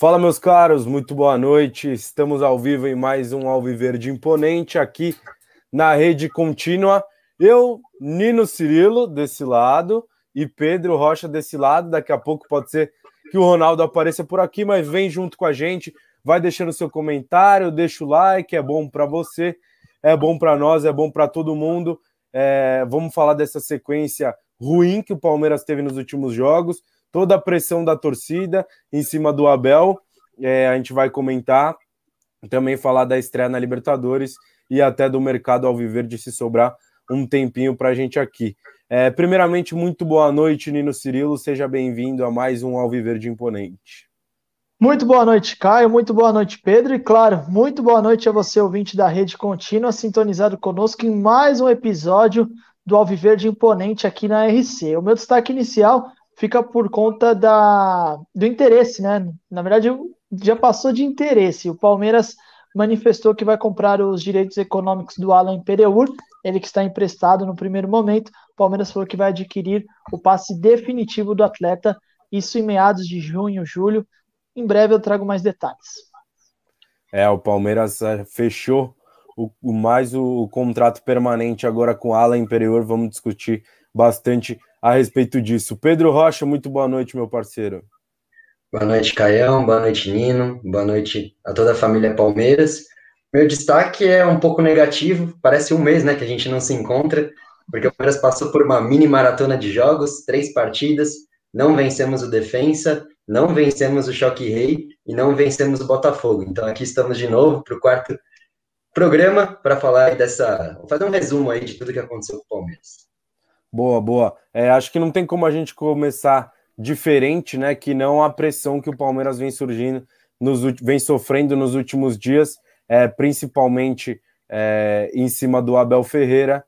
Fala, meus caros, muito boa noite. Estamos ao vivo em mais um Alviverde Imponente aqui na rede contínua. Eu, Nino Cirilo, desse lado, e Pedro Rocha desse lado. Daqui a pouco pode ser que o Ronaldo apareça por aqui, mas vem junto com a gente. Vai deixando seu comentário, deixa o like, é bom para você, é bom para nós, é bom para todo mundo. É, vamos falar dessa sequência ruim que o Palmeiras teve nos últimos jogos toda a pressão da torcida em cima do Abel. É, a gente vai comentar, também falar da estreia na Libertadores e até do mercado Alviverde, se sobrar um tempinho para a gente aqui. É, primeiramente, muito boa noite, Nino Cirilo. Seja bem-vindo a mais um Alviverde Imponente. Muito boa noite, Caio. Muito boa noite, Pedro. E claro, muito boa noite a você, ouvinte da Rede Contínua, sintonizado conosco em mais um episódio do Alviverde Imponente aqui na RC. O meu destaque inicial fica por conta da, do interesse, né? Na verdade, já passou de interesse. O Palmeiras manifestou que vai comprar os direitos econômicos do Alan Pereur, ele que está emprestado no primeiro momento. O Palmeiras falou que vai adquirir o passe definitivo do atleta, isso em meados de junho, julho. Em breve eu trago mais detalhes. É, o Palmeiras é, fechou o, o mais o, o, contrato permanente agora com o Alan Imperior. Vamos discutir bastante a respeito disso. Pedro Rocha, muito boa noite, meu parceiro. Boa noite, Caião. Boa noite, Nino. Boa noite a toda a família Palmeiras. Meu destaque é um pouco negativo. Parece um mês, né, que a gente não se encontra, porque o Palmeiras passou por uma mini maratona de jogos, três partidas, não vencemos o Defensa, não vencemos o Choque Rei e não vencemos o Botafogo. Então aqui estamos de novo para o quarto programa para falar dessa, vou fazer um resumo aí de tudo que aconteceu com o Palmeiras. Boa, boa. É, acho que não tem como a gente começar diferente, né? Que não a pressão que o Palmeiras vem surgindo, nos, vem sofrendo nos últimos dias, é, principalmente é, em cima do Abel Ferreira.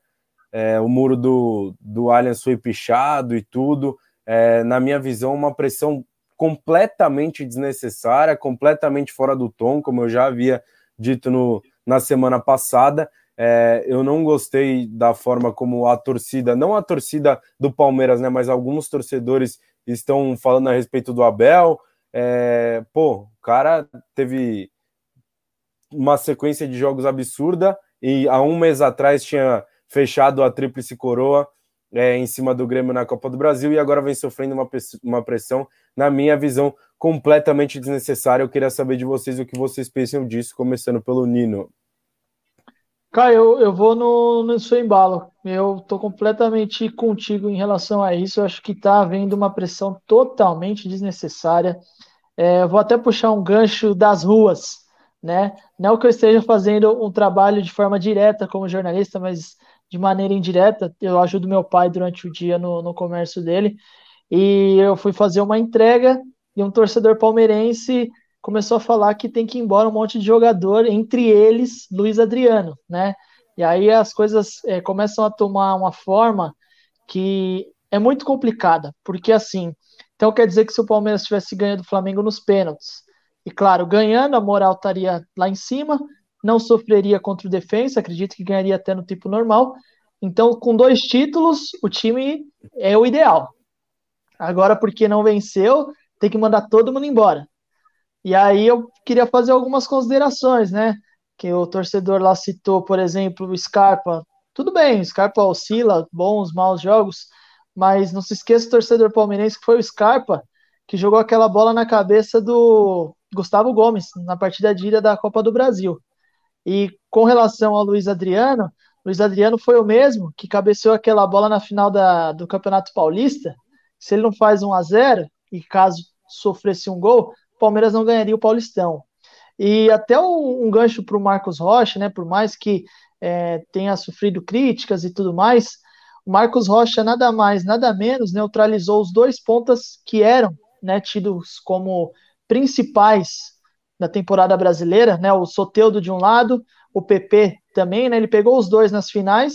É, o muro do, do Allianz foi pichado e tudo. É, na minha visão, uma pressão completamente desnecessária, completamente fora do tom, como eu já havia dito no, na semana passada. É, eu não gostei da forma como a torcida, não a torcida do Palmeiras, né, mas alguns torcedores estão falando a respeito do Abel. É, pô, o cara teve uma sequência de jogos absurda e há um mês atrás tinha fechado a tríplice coroa é, em cima do Grêmio na Copa do Brasil e agora vem sofrendo uma, uma pressão, na minha visão, completamente desnecessária. Eu queria saber de vocês o que vocês pensam disso, começando pelo Nino. Cara, eu, eu vou no, no seu embalo. Eu tô completamente contigo em relação a isso. Eu acho que tá havendo uma pressão totalmente desnecessária. É, vou até puxar um gancho das ruas, né? Não que eu esteja fazendo um trabalho de forma direta como jornalista, mas de maneira indireta. Eu ajudo meu pai durante o dia no, no comércio dele. E eu fui fazer uma entrega e um torcedor palmeirense começou a falar que tem que ir embora um monte de jogador, entre eles Luiz Adriano, né? E aí as coisas é, começam a tomar uma forma que é muito complicada, porque assim, então quer dizer que se o Palmeiras tivesse ganho do Flamengo nos pênaltis, e claro, ganhando, a moral estaria lá em cima, não sofreria contra o defensa, acredito que ganharia até no tipo normal. Então, com dois títulos, o time é o ideal. Agora, porque não venceu, tem que mandar todo mundo embora. E aí eu queria fazer algumas considerações, né? Que o torcedor lá citou, por exemplo, o Scarpa. Tudo bem, o Scarpa oscila, bons, maus jogos, mas não se esqueça o torcedor palmeirense que foi o Scarpa que jogou aquela bola na cabeça do Gustavo Gomes na partida de ida da Copa do Brasil. E com relação ao Luiz Adriano, Luiz Adriano foi o mesmo que cabeceou aquela bola na final da, do Campeonato Paulista. Se ele não faz 1 a 0 e caso sofresse um gol, Palmeiras não ganharia o Paulistão. E até um, um gancho para o Marcos Rocha, né? Por mais que é, tenha sofrido críticas e tudo mais, o Marcos Rocha nada mais, nada menos neutralizou os dois pontas que eram né, tidos como principais da temporada brasileira, né? O Soteudo de um lado, o PP também, né? Ele pegou os dois nas finais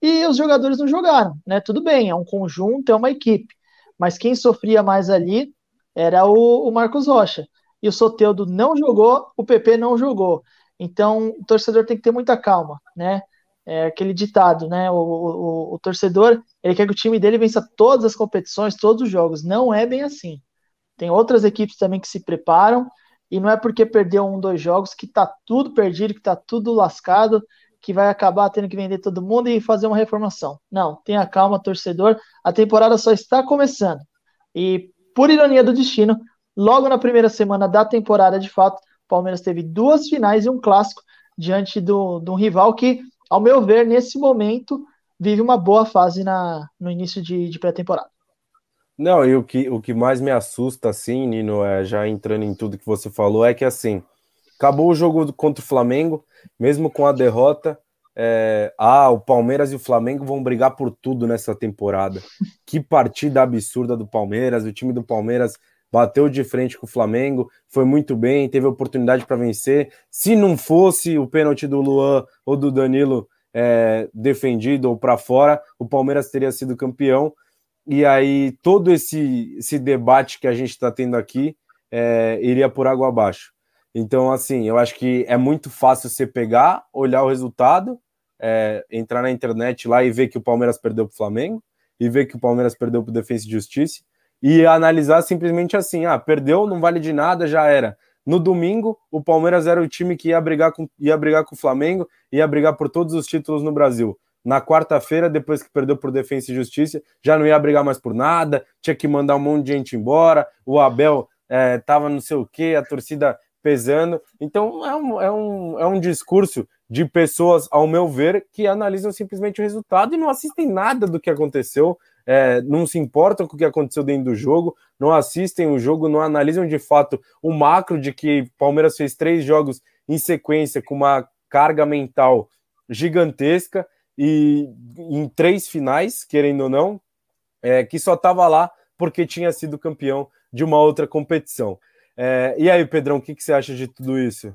e os jogadores não jogaram, né? Tudo bem, é um conjunto, é uma equipe, mas quem sofria mais ali era o, o Marcos Rocha. E o Soteudo não jogou, o PP não jogou. Então, o torcedor tem que ter muita calma, né? É aquele ditado, né? O, o, o, torcedor, ele quer que o time dele vença todas as competições, todos os jogos. Não é bem assim. Tem outras equipes também que se preparam. E não é porque perdeu um, dois jogos que tá tudo perdido, que tá tudo lascado, que vai acabar tendo que vender todo mundo e fazer uma reformação. Não, tenha calma, torcedor. A temporada só está começando. E, por ironia do destino, logo na primeira semana da temporada, de fato, o Palmeiras teve duas finais e um clássico diante de um rival que, ao meu ver, nesse momento, vive uma boa fase na, no início de, de pré-temporada. Não, e o que, o que mais me assusta, assim, Nino, é, já entrando em tudo que você falou, é que, assim, acabou o jogo contra o Flamengo, mesmo com a derrota, é, ah, o Palmeiras e o Flamengo vão brigar por tudo nessa temporada. Que partida absurda do Palmeiras, o time do Palmeiras bateu de frente com o Flamengo, foi muito bem, teve oportunidade para vencer. Se não fosse o pênalti do Luan ou do Danilo é, defendido ou para fora, o Palmeiras teria sido campeão e aí todo esse, esse debate que a gente está tendo aqui é, iria por água abaixo. Então, assim, eu acho que é muito fácil você pegar, olhar o resultado, é, entrar na internet lá e ver que o Palmeiras perdeu para o Flamengo, e ver que o Palmeiras perdeu para o Defesa e Justiça, e analisar simplesmente assim: ah, perdeu, não vale de nada, já era. No domingo, o Palmeiras era o time que ia brigar com, ia brigar com o Flamengo, ia brigar por todos os títulos no Brasil. Na quarta-feira, depois que perdeu por Defesa e Justiça, já não ia brigar mais por nada, tinha que mandar um monte de gente embora. O Abel é, tava não sei o que, a torcida pesando. Então é um, é, um, é um discurso de pessoas, ao meu ver, que analisam simplesmente o resultado e não assistem nada do que aconteceu, é, não se importam com o que aconteceu dentro do jogo, não assistem o jogo, não analisam de fato o macro de que Palmeiras fez três jogos em sequência com uma carga mental gigantesca e em três finais, querendo ou não, é, que só estava lá porque tinha sido campeão de uma outra competição. É, e aí, Pedrão, o que, que você acha de tudo isso?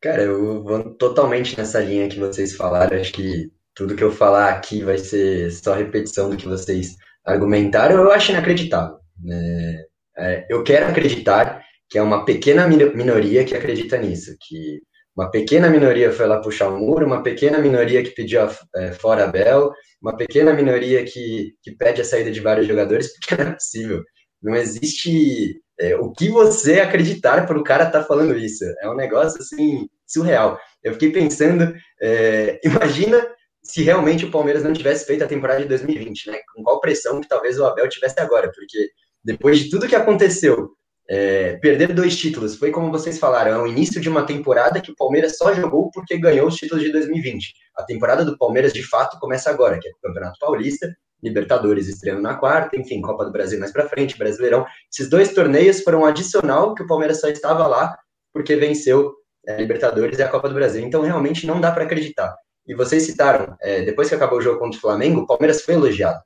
Cara, eu vou totalmente nessa linha que vocês falaram. Acho que tudo que eu falar aqui vai ser só repetição do que vocês argumentaram. Eu acho inacreditável. Né? É, eu quero acreditar que é uma pequena minoria que acredita nisso, que uma pequena minoria foi lá puxar o um muro, uma pequena minoria que pediu a, é, fora a Bel, uma pequena minoria que, que pede a saída de vários jogadores, porque não é possível. Não existe é, o que você acreditar para o cara estar tá falando isso. É um negócio, assim, surreal. Eu fiquei pensando, é, imagina se realmente o Palmeiras não tivesse feito a temporada de 2020, né? Com qual pressão que talvez o Abel tivesse agora, porque depois de tudo que aconteceu, é, perder dois títulos foi como vocês falaram, é o início de uma temporada que o Palmeiras só jogou porque ganhou os títulos de 2020. A temporada do Palmeiras de fato começa agora, que é o Campeonato Paulista, Libertadores estreando na quarta, enfim, Copa do Brasil mais para frente, Brasileirão. Esses dois torneios foram adicional que o Palmeiras só estava lá porque venceu é, Libertadores e a Copa do Brasil. Então realmente não dá para acreditar. E vocês citaram, é, depois que acabou o jogo contra o Flamengo, o Palmeiras foi elogiado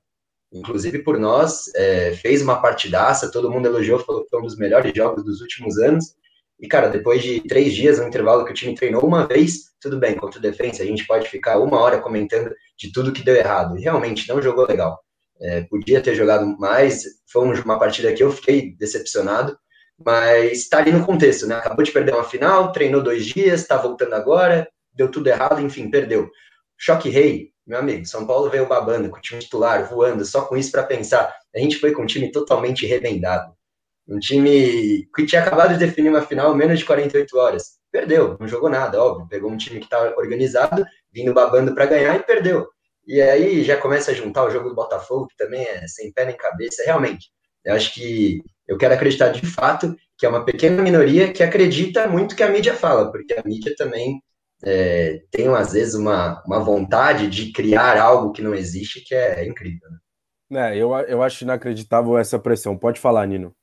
inclusive por nós, é, fez uma partidaça, todo mundo elogiou, falou que foi um dos melhores jogos dos últimos anos. E, cara, depois de três dias, um intervalo que o time treinou uma vez, tudo bem, contra o defensa, a gente pode ficar uma hora comentando de tudo que deu errado. E realmente não jogou legal. É, podia ter jogado mais, foi uma partida que eu fiquei decepcionado, mas está ali no contexto, né? Acabou de perder uma final, treinou dois dias, está voltando agora, deu tudo errado, enfim, perdeu. Choque rei, meu amigo, São Paulo veio babando com o time titular, voando, só com isso para pensar. A gente foi com um time totalmente remendado. Um time que tinha acabado de definir uma final menos de 48 horas. Perdeu, não jogou nada, óbvio. Pegou um time que estava organizado, vindo babando para ganhar e perdeu. E aí já começa a juntar o jogo do Botafogo, que também é sem pé nem cabeça. Realmente, eu acho que eu quero acreditar de fato que é uma pequena minoria que acredita muito que a mídia fala, porque a mídia também é, tenham, às vezes, uma, uma vontade de criar algo que não existe, que é, incrível. Né? É, eu, eu acho inacreditável essa pressão. Pode falar, Nino.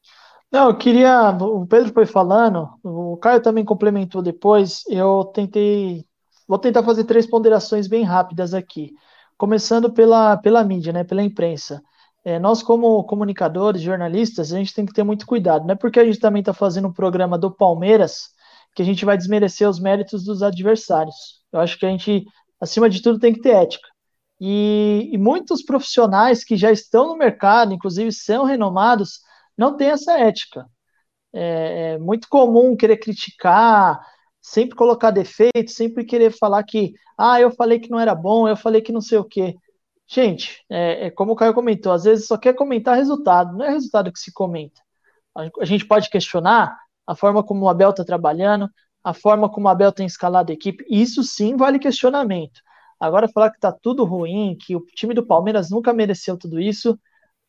Não, eu queria. O Pedro foi falando, o Caio também complementou depois. Eu tentei. Vou tentar fazer três ponderações bem rápidas aqui. Começando pela, pela mídia, né, pela imprensa. É, nós, como comunicadores, jornalistas, a gente tem que ter muito cuidado. Não é porque a gente também está fazendo um programa do Palmeiras que a gente vai desmerecer os méritos dos adversários. Eu acho que a gente, acima de tudo, tem que ter ética. E, e muitos profissionais que já estão no mercado, inclusive são renomados, não têm essa ética. É, é muito comum querer criticar, sempre colocar defeitos, sempre querer falar que, ah, eu falei que não era bom, eu falei que não sei o quê. Gente, é, é, como o Caio comentou, às vezes só quer comentar resultado, não é resultado que se comenta. A gente pode questionar, a forma como o Abel está trabalhando, a forma como o Abel tem escalado a equipe, isso sim vale questionamento. Agora falar que está tudo ruim, que o time do Palmeiras nunca mereceu tudo isso,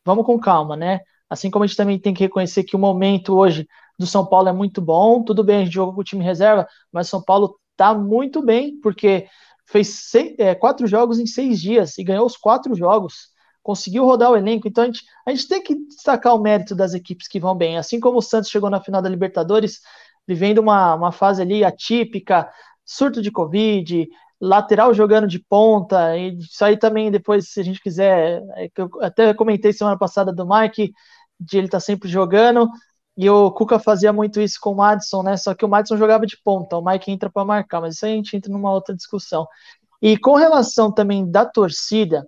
vamos com calma, né? Assim como a gente também tem que reconhecer que o momento hoje do São Paulo é muito bom, tudo bem, a gente jogou com o time reserva, mas São Paulo está muito bem, porque fez seis, é, quatro jogos em seis dias e ganhou os quatro jogos conseguiu rodar o elenco. Então a gente, a gente tem que destacar o mérito das equipes que vão bem. Assim como o Santos chegou na final da Libertadores, vivendo uma, uma fase ali atípica, surto de Covid, lateral jogando de ponta, e isso aí também depois, se a gente quiser, é eu até comentei semana passada do Mike, de ele estar tá sempre jogando, e o Cuca fazia muito isso com o Madison, né? Só que o Madison jogava de ponta, o Mike entra para marcar, mas isso aí a gente entra numa outra discussão. E com relação também da torcida,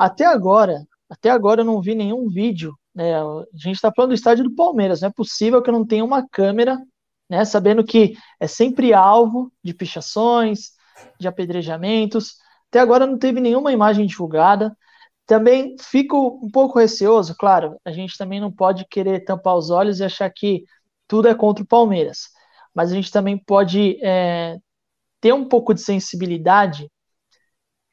até agora, até agora eu não vi nenhum vídeo. Né? A gente está falando do estádio do Palmeiras, não é possível que eu não tenha uma câmera, né? Sabendo que é sempre alvo de pichações, de apedrejamentos. Até agora não teve nenhuma imagem divulgada. Também fico um pouco receoso, claro, a gente também não pode querer tampar os olhos e achar que tudo é contra o Palmeiras. Mas a gente também pode é, ter um pouco de sensibilidade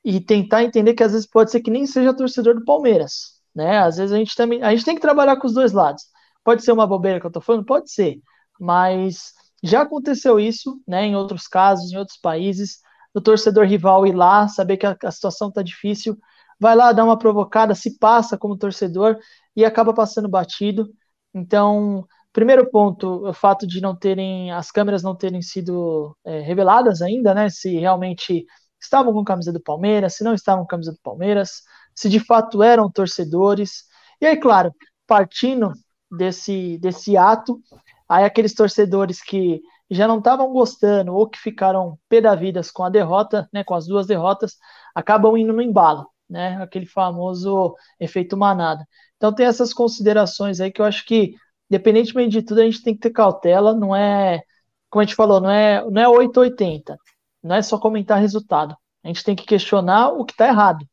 e tentar entender que às vezes pode ser que nem seja torcedor do Palmeiras, né? Às vezes a gente também, a gente tem que trabalhar com os dois lados. Pode ser uma bobeira que eu tô falando, pode ser, mas já aconteceu isso, né, em outros casos, em outros países, o torcedor rival ir lá, saber que a, a situação tá difícil, vai lá dar uma provocada, se passa como torcedor e acaba passando batido. Então, primeiro ponto, o fato de não terem as câmeras não terem sido é, reveladas ainda, né? Se realmente estavam com camisa do Palmeiras, se não estavam com camisa do Palmeiras, se de fato eram torcedores. E aí, claro, partindo desse, desse ato, aí aqueles torcedores que já não estavam gostando ou que ficaram pé da com a derrota, né, com as duas derrotas, acabam indo no embalo, né, aquele famoso efeito manada. Então tem essas considerações aí que eu acho que, independentemente de tudo, a gente tem que ter cautela, não é, como a gente falou, não é, não é 880 não é só comentar resultado. A gente tem que questionar o que está errado,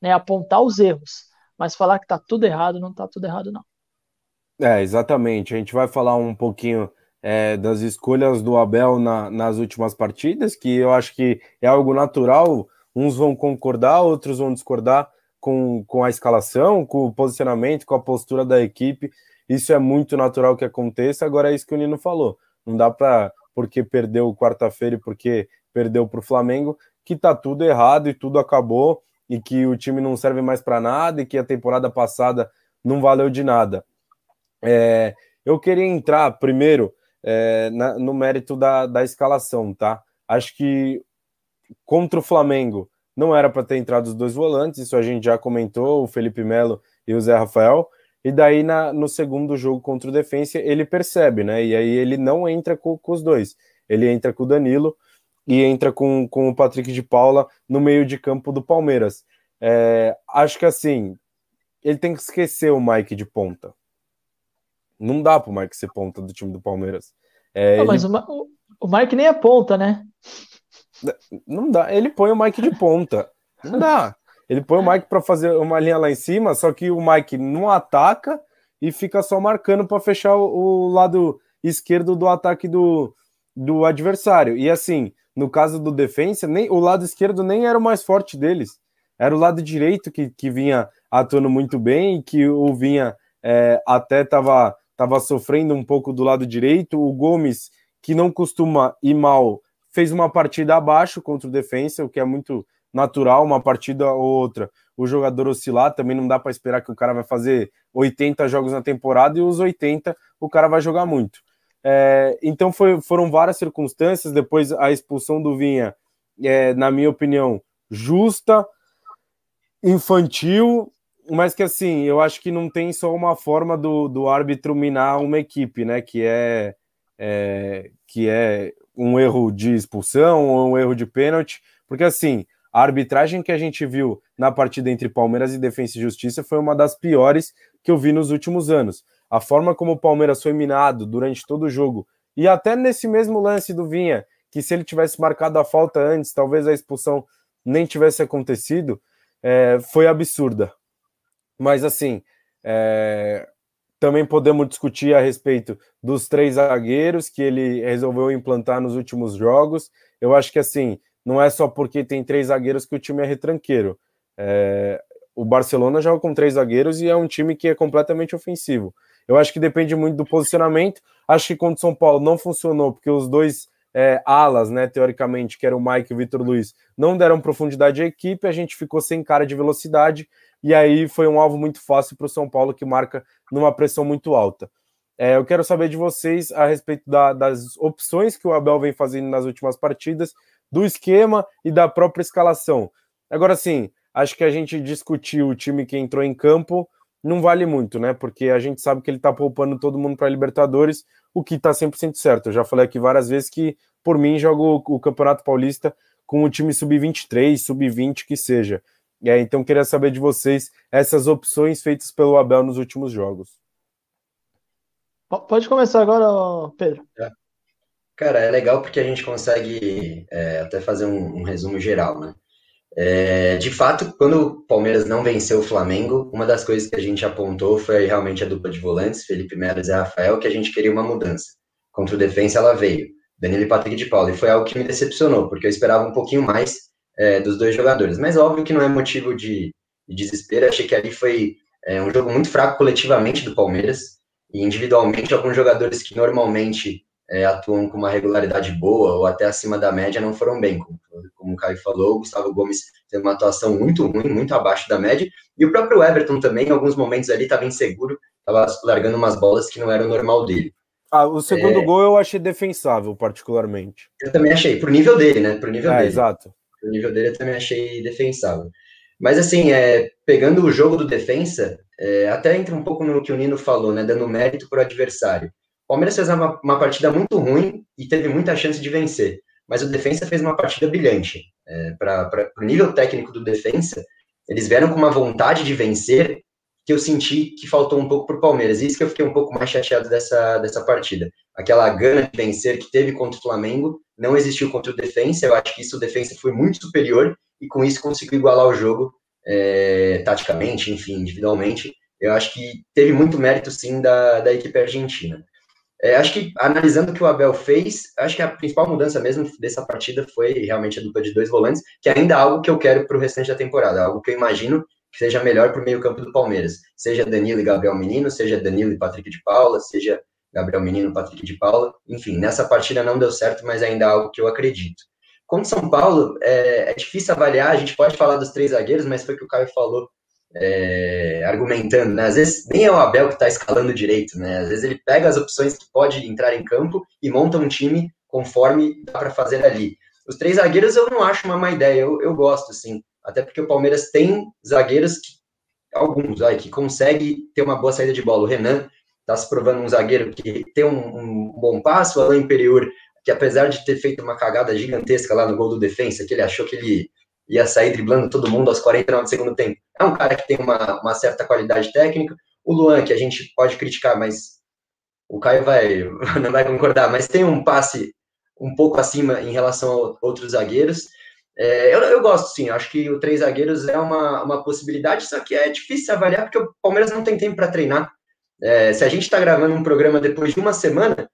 né? apontar os erros. Mas falar que está tudo errado, não está tudo errado, não. É, exatamente. A gente vai falar um pouquinho é, das escolhas do Abel na, nas últimas partidas, que eu acho que é algo natural. Uns vão concordar, outros vão discordar com, com a escalação, com o posicionamento, com a postura da equipe. Isso é muito natural que aconteça. Agora é isso que o Nino falou. Não dá para, porque perdeu quarta-feira e porque perdeu para o Flamengo, que tá tudo errado e tudo acabou e que o time não serve mais para nada e que a temporada passada não valeu de nada. É, eu queria entrar primeiro é, na, no mérito da, da escalação, tá? Acho que contra o Flamengo não era para ter entrado os dois volantes, isso a gente já comentou, o Felipe Melo e o Zé Rafael. E daí na, no segundo jogo contra o Defensa ele percebe, né? E aí ele não entra com, com os dois, ele entra com o Danilo e entra com, com o Patrick de Paula no meio de campo do Palmeiras. É, acho que assim, ele tem que esquecer o Mike de ponta. Não dá pro Mike ser ponta do time do Palmeiras. É, não, mas o, o Mike nem é ponta, né? Não dá. Ele põe o Mike de ponta. Não dá. Ele põe o Mike para fazer uma linha lá em cima, só que o Mike não ataca e fica só marcando para fechar o, o, lado esquerdo do ataque do, do adversário. E assim, no caso do defensa, nem o lado esquerdo nem era o mais forte deles. Era o lado direito que, que vinha atuando muito bem que o Vinha é, até estava tava sofrendo um pouco do lado direito. O Gomes, que não costuma ir mal, fez uma partida abaixo contra o defensa, o que é muito natural, uma partida ou outra. O jogador oscilar, também não dá para esperar que o cara vai fazer 80 jogos na temporada e os 80 o cara vai jogar muito. É, então foi, foram várias circunstâncias. Depois a expulsão do Vinha, é, na minha opinião, justa, infantil, mas que assim, eu acho que não tem só uma forma do, do árbitro minar uma equipe, né? Que é, é que é um erro de expulsão ou um erro de pênalti, porque assim. A arbitragem que a gente viu na partida entre Palmeiras e Defensa e Justiça foi uma das piores que eu vi nos últimos anos a forma como o Palmeiras foi minado durante todo o jogo, e até nesse mesmo lance do Vinha, que se ele tivesse marcado a falta antes, talvez a expulsão nem tivesse acontecido, é, foi absurda. Mas assim, é, também podemos discutir a respeito dos três zagueiros que ele resolveu implantar nos últimos jogos. Eu acho que assim, não é só porque tem três zagueiros que o time é retranqueiro. É, o Barcelona joga com três zagueiros e é um time que é completamente ofensivo. Eu acho que depende muito do posicionamento. Acho que contra o São Paulo não funcionou, porque os dois é, alas, né, teoricamente, que era o Mike e o Vitor Luiz, não deram profundidade à equipe, a gente ficou sem cara de velocidade, e aí foi um alvo muito fácil para o São Paulo, que marca numa pressão muito alta. É, eu quero saber de vocês a respeito da, das opções que o Abel vem fazendo nas últimas partidas, do esquema e da própria escalação. Agora sim, acho que a gente discutiu o time que entrou em campo, não vale muito, né? Porque a gente sabe que ele tá poupando todo mundo para Libertadores, o que tá 100% certo. Eu já falei aqui várias vezes que, por mim, jogo o Campeonato Paulista com o time sub-23, sub-20 que seja. E aí, então, queria saber de vocês essas opções feitas pelo Abel nos últimos jogos. Pode começar agora, Pedro. É. Cara, é legal porque a gente consegue é, até fazer um, um resumo geral, né? É, de fato, quando o Palmeiras não venceu o Flamengo, uma das coisas que a gente apontou foi realmente a dupla de volantes, Felipe Melo e Rafael, que a gente queria uma mudança. Contra o defensa ela veio, Danilo e Patrick de Paula, e foi algo que me decepcionou, porque eu esperava um pouquinho mais é, dos dois jogadores. Mas óbvio que não é motivo de, de desespero, achei que ali foi é, um jogo muito fraco coletivamente do Palmeiras, e individualmente alguns jogadores que normalmente é, atuam com uma regularidade boa ou até acima da média não foram bem. Como, como o Caio falou, o Gustavo Gomes teve uma atuação muito ruim, muito abaixo da média, e o próprio Everton também, em alguns momentos ali, estava inseguro, estava largando umas bolas que não era o normal dele. Ah, o segundo é... gol eu achei defensável, particularmente. Eu também achei, pro nível dele, né? Pro nível é, dele. Exato. Pro nível dele eu também achei defensável. Mas assim, é, pegando o jogo do defensa, é, até entra um pouco no que o Nino falou, né? Dando mérito pro adversário. Palmeiras fez uma, uma, partida muito ruim e teve muita chance de vencer, mas o defensa fez uma partida brilhante. É, Para o nível técnico do defensa, eles vieram com uma vontade de vencer que eu senti que faltou um pouco para o Palmeiras. Isso que eu fiquei um pouco mais chateado dessa, dessa partida. Aquela gana de vencer que teve contra o Flamengo não existiu contra o defensa. Eu acho que isso o defensa foi muito superior e com isso conseguiu igualar o jogo é, taticamente, enfim, individualmente. Eu acho que teve muito mérito sim da, da equipe argentina. É, acho que, analisando o que o Abel fez, acho que a principal mudança mesmo dessa partida foi realmente a dupla de dois volantes, que ainda é algo que eu quero para o restante da temporada, algo que eu imagino que seja melhor para o meio-campo do Palmeiras. Seja Danilo e Gabriel Menino, seja Danilo e Patrick de Paula, seja Gabriel Menino e Patrick de Paula. Enfim, nessa partida não deu certo, mas ainda é algo que eu acredito. Contra São Paulo, é, é difícil avaliar, a gente pode falar dos três zagueiros, mas foi o que o Caio falou é, argumentando, né? Às vezes nem é o Abel que está escalando direito, né? Às vezes ele pega as opções que pode entrar em campo e monta um time conforme dá para fazer ali. Os três zagueiros eu não acho uma má ideia, eu, eu gosto, sim. Até porque o Palmeiras tem zagueiros que, alguns, aí, que consegue ter uma boa saída de bola. O Renan está se provando um zagueiro que tem um, um bom passo, o Alain Imperiur, que apesar de ter feito uma cagada gigantesca lá no gol do defensa, que ele achou que ele ia sair driblando todo mundo aos 49 do segundo tempo. É um cara que tem uma, uma certa qualidade técnica. O Luan, que a gente pode criticar, mas o Caio vai, não vai concordar, mas tem um passe um pouco acima em relação a outros zagueiros. É, eu, eu, gosto, sim, acho que o três zagueiros é uma, uma possibilidade, só que é difícil avaliar porque o Palmeiras não tem tempo para treinar. É, se a gente está gravando um programa depois de uma semana,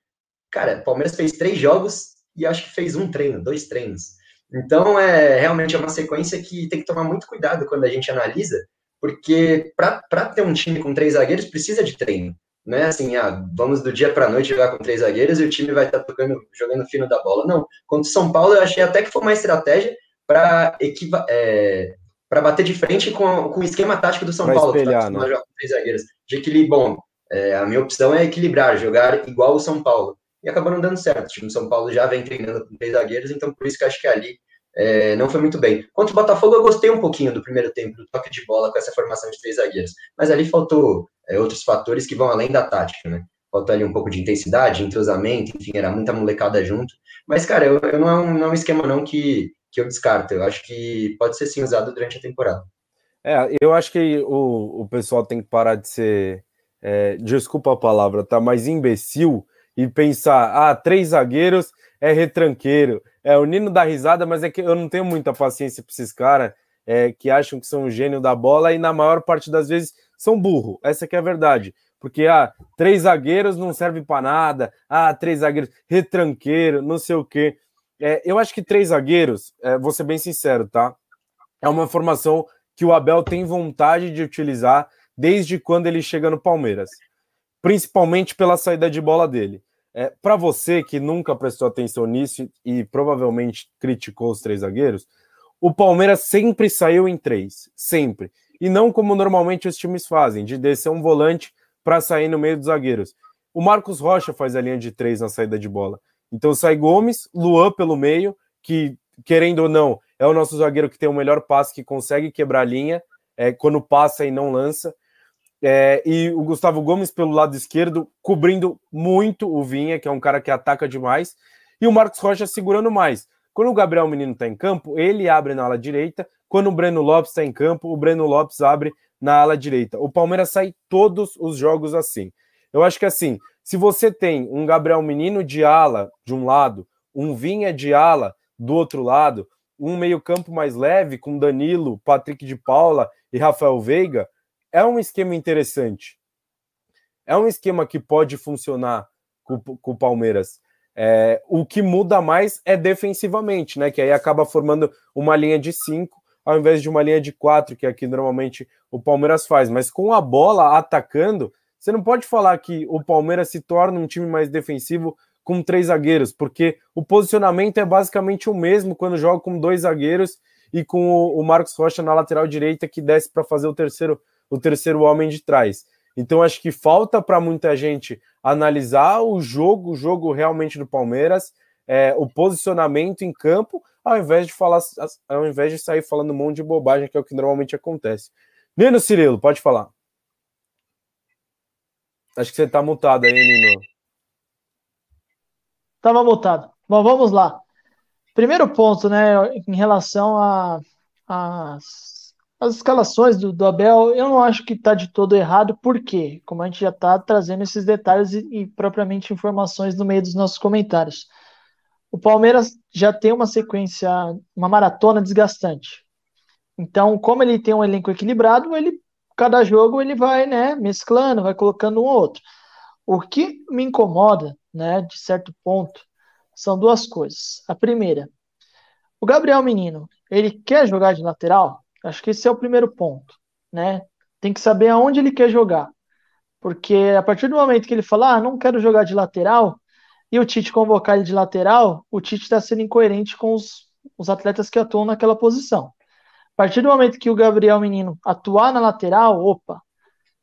cara, o Palmeiras fez três jogos e acho que fez um treino, dois treinos. Então, é realmente é uma sequência que tem que tomar muito cuidado quando a gente analisa, porque para ter um time com três zagueiros precisa de treino. Não é assim, ah, vamos do dia para a noite jogar com três zagueiros e o time vai estar tá tocando, jogando fino da bola. Não. Contra o São Paulo, eu achei até que foi uma estratégia para é, para bater de frente com, com o esquema tático do São pra Paulo, espelhar, que tá jogar com três zagueiros. De equilíbrio, bom, é, a minha opção é equilibrar, jogar igual o São Paulo e acabou não dando certo. O time do São Paulo já vem treinando com três zagueiros, então por isso que acho que ali é, não foi muito bem. Contra o Botafogo, eu gostei um pouquinho do primeiro tempo, do toque de bola com essa formação de três zagueiros, mas ali faltou é, outros fatores que vão além da tática, né? Faltou ali um pouco de intensidade, entrosamento, enfim, era muita molecada junto. Mas, cara, eu, eu não, é um, não é um esquema não que, que eu descarto. Eu acho que pode ser sim usado durante a temporada. É, eu acho que o, o pessoal tem que parar de ser, é, desculpa a palavra, tá? Mas imbecil e pensar, ah, três zagueiros é retranqueiro. É, o Nino dá risada, mas é que eu não tenho muita paciência para esses caras é, que acham que são o gênio da bola e na maior parte das vezes são burro. Essa que é a verdade. Porque, ah, três zagueiros não serve para nada, ah, três zagueiros, retranqueiro, não sei o quê. É, eu acho que três zagueiros, é, vou ser bem sincero, tá? É uma formação que o Abel tem vontade de utilizar desde quando ele chega no Palmeiras, principalmente pela saída de bola dele. É, para você que nunca prestou atenção nisso e provavelmente criticou os três zagueiros, o Palmeiras sempre saiu em três, sempre. E não como normalmente os times fazem, de descer um volante para sair no meio dos zagueiros. O Marcos Rocha faz a linha de três na saída de bola. Então sai Gomes, Luan pelo meio, que querendo ou não, é o nosso zagueiro que tem o melhor passe, que consegue quebrar a linha é, quando passa e não lança. É, e o Gustavo Gomes pelo lado esquerdo, cobrindo muito o Vinha, que é um cara que ataca demais, e o Marcos Rocha segurando mais. Quando o Gabriel Menino está em campo, ele abre na ala direita. Quando o Breno Lopes está em campo, o Breno Lopes abre na ala direita. O Palmeiras sai todos os jogos assim. Eu acho que assim, se você tem um Gabriel Menino de ala de um lado, um Vinha de ala do outro lado, um meio-campo mais leve com Danilo, Patrick de Paula e Rafael Veiga, é um esquema interessante. É um esquema que pode funcionar com, com o Palmeiras. É, o que muda mais é defensivamente, né? Que aí acaba formando uma linha de cinco ao invés de uma linha de quatro, que aqui normalmente o Palmeiras faz. Mas com a bola atacando, você não pode falar que o Palmeiras se torna um time mais defensivo com três zagueiros, porque o posicionamento é basicamente o mesmo quando joga com dois zagueiros e com o Marcos Rocha na lateral direita que desce para fazer o terceiro o terceiro homem de trás. Então acho que falta para muita gente analisar o jogo, o jogo realmente do Palmeiras, é, o posicionamento em campo, ao invés de falar, ao invés de sair falando um monte de bobagem, que é o que normalmente acontece. Nino Cirilo, pode falar. Acho que você está mutado aí, Nino. Estava mutado. Bom, vamos lá. Primeiro ponto, né, em relação a as escalações do, do, Abel, eu não acho que está de todo errado, porque, como a gente já está trazendo esses detalhes e, e, propriamente informações no meio dos nossos comentários. O Palmeiras já tem uma sequência, uma maratona desgastante. Então, como ele tem um elenco equilibrado, ele cada jogo ele vai, né, mesclando, vai colocando um ou outro. O que me incomoda, né, de certo ponto, são duas coisas. A primeira, o Gabriel Menino, ele quer jogar de lateral? Acho que esse é o primeiro ponto, né? Tem que saber aonde ele quer jogar. Porque a partir do momento que ele fala, ah, não quero jogar de lateral, e o Tite convocar ele de lateral, o Tite está sendo incoerente com os, os atletas que atuam naquela posição. A partir do momento que o Gabriel Menino atuar na lateral, opa,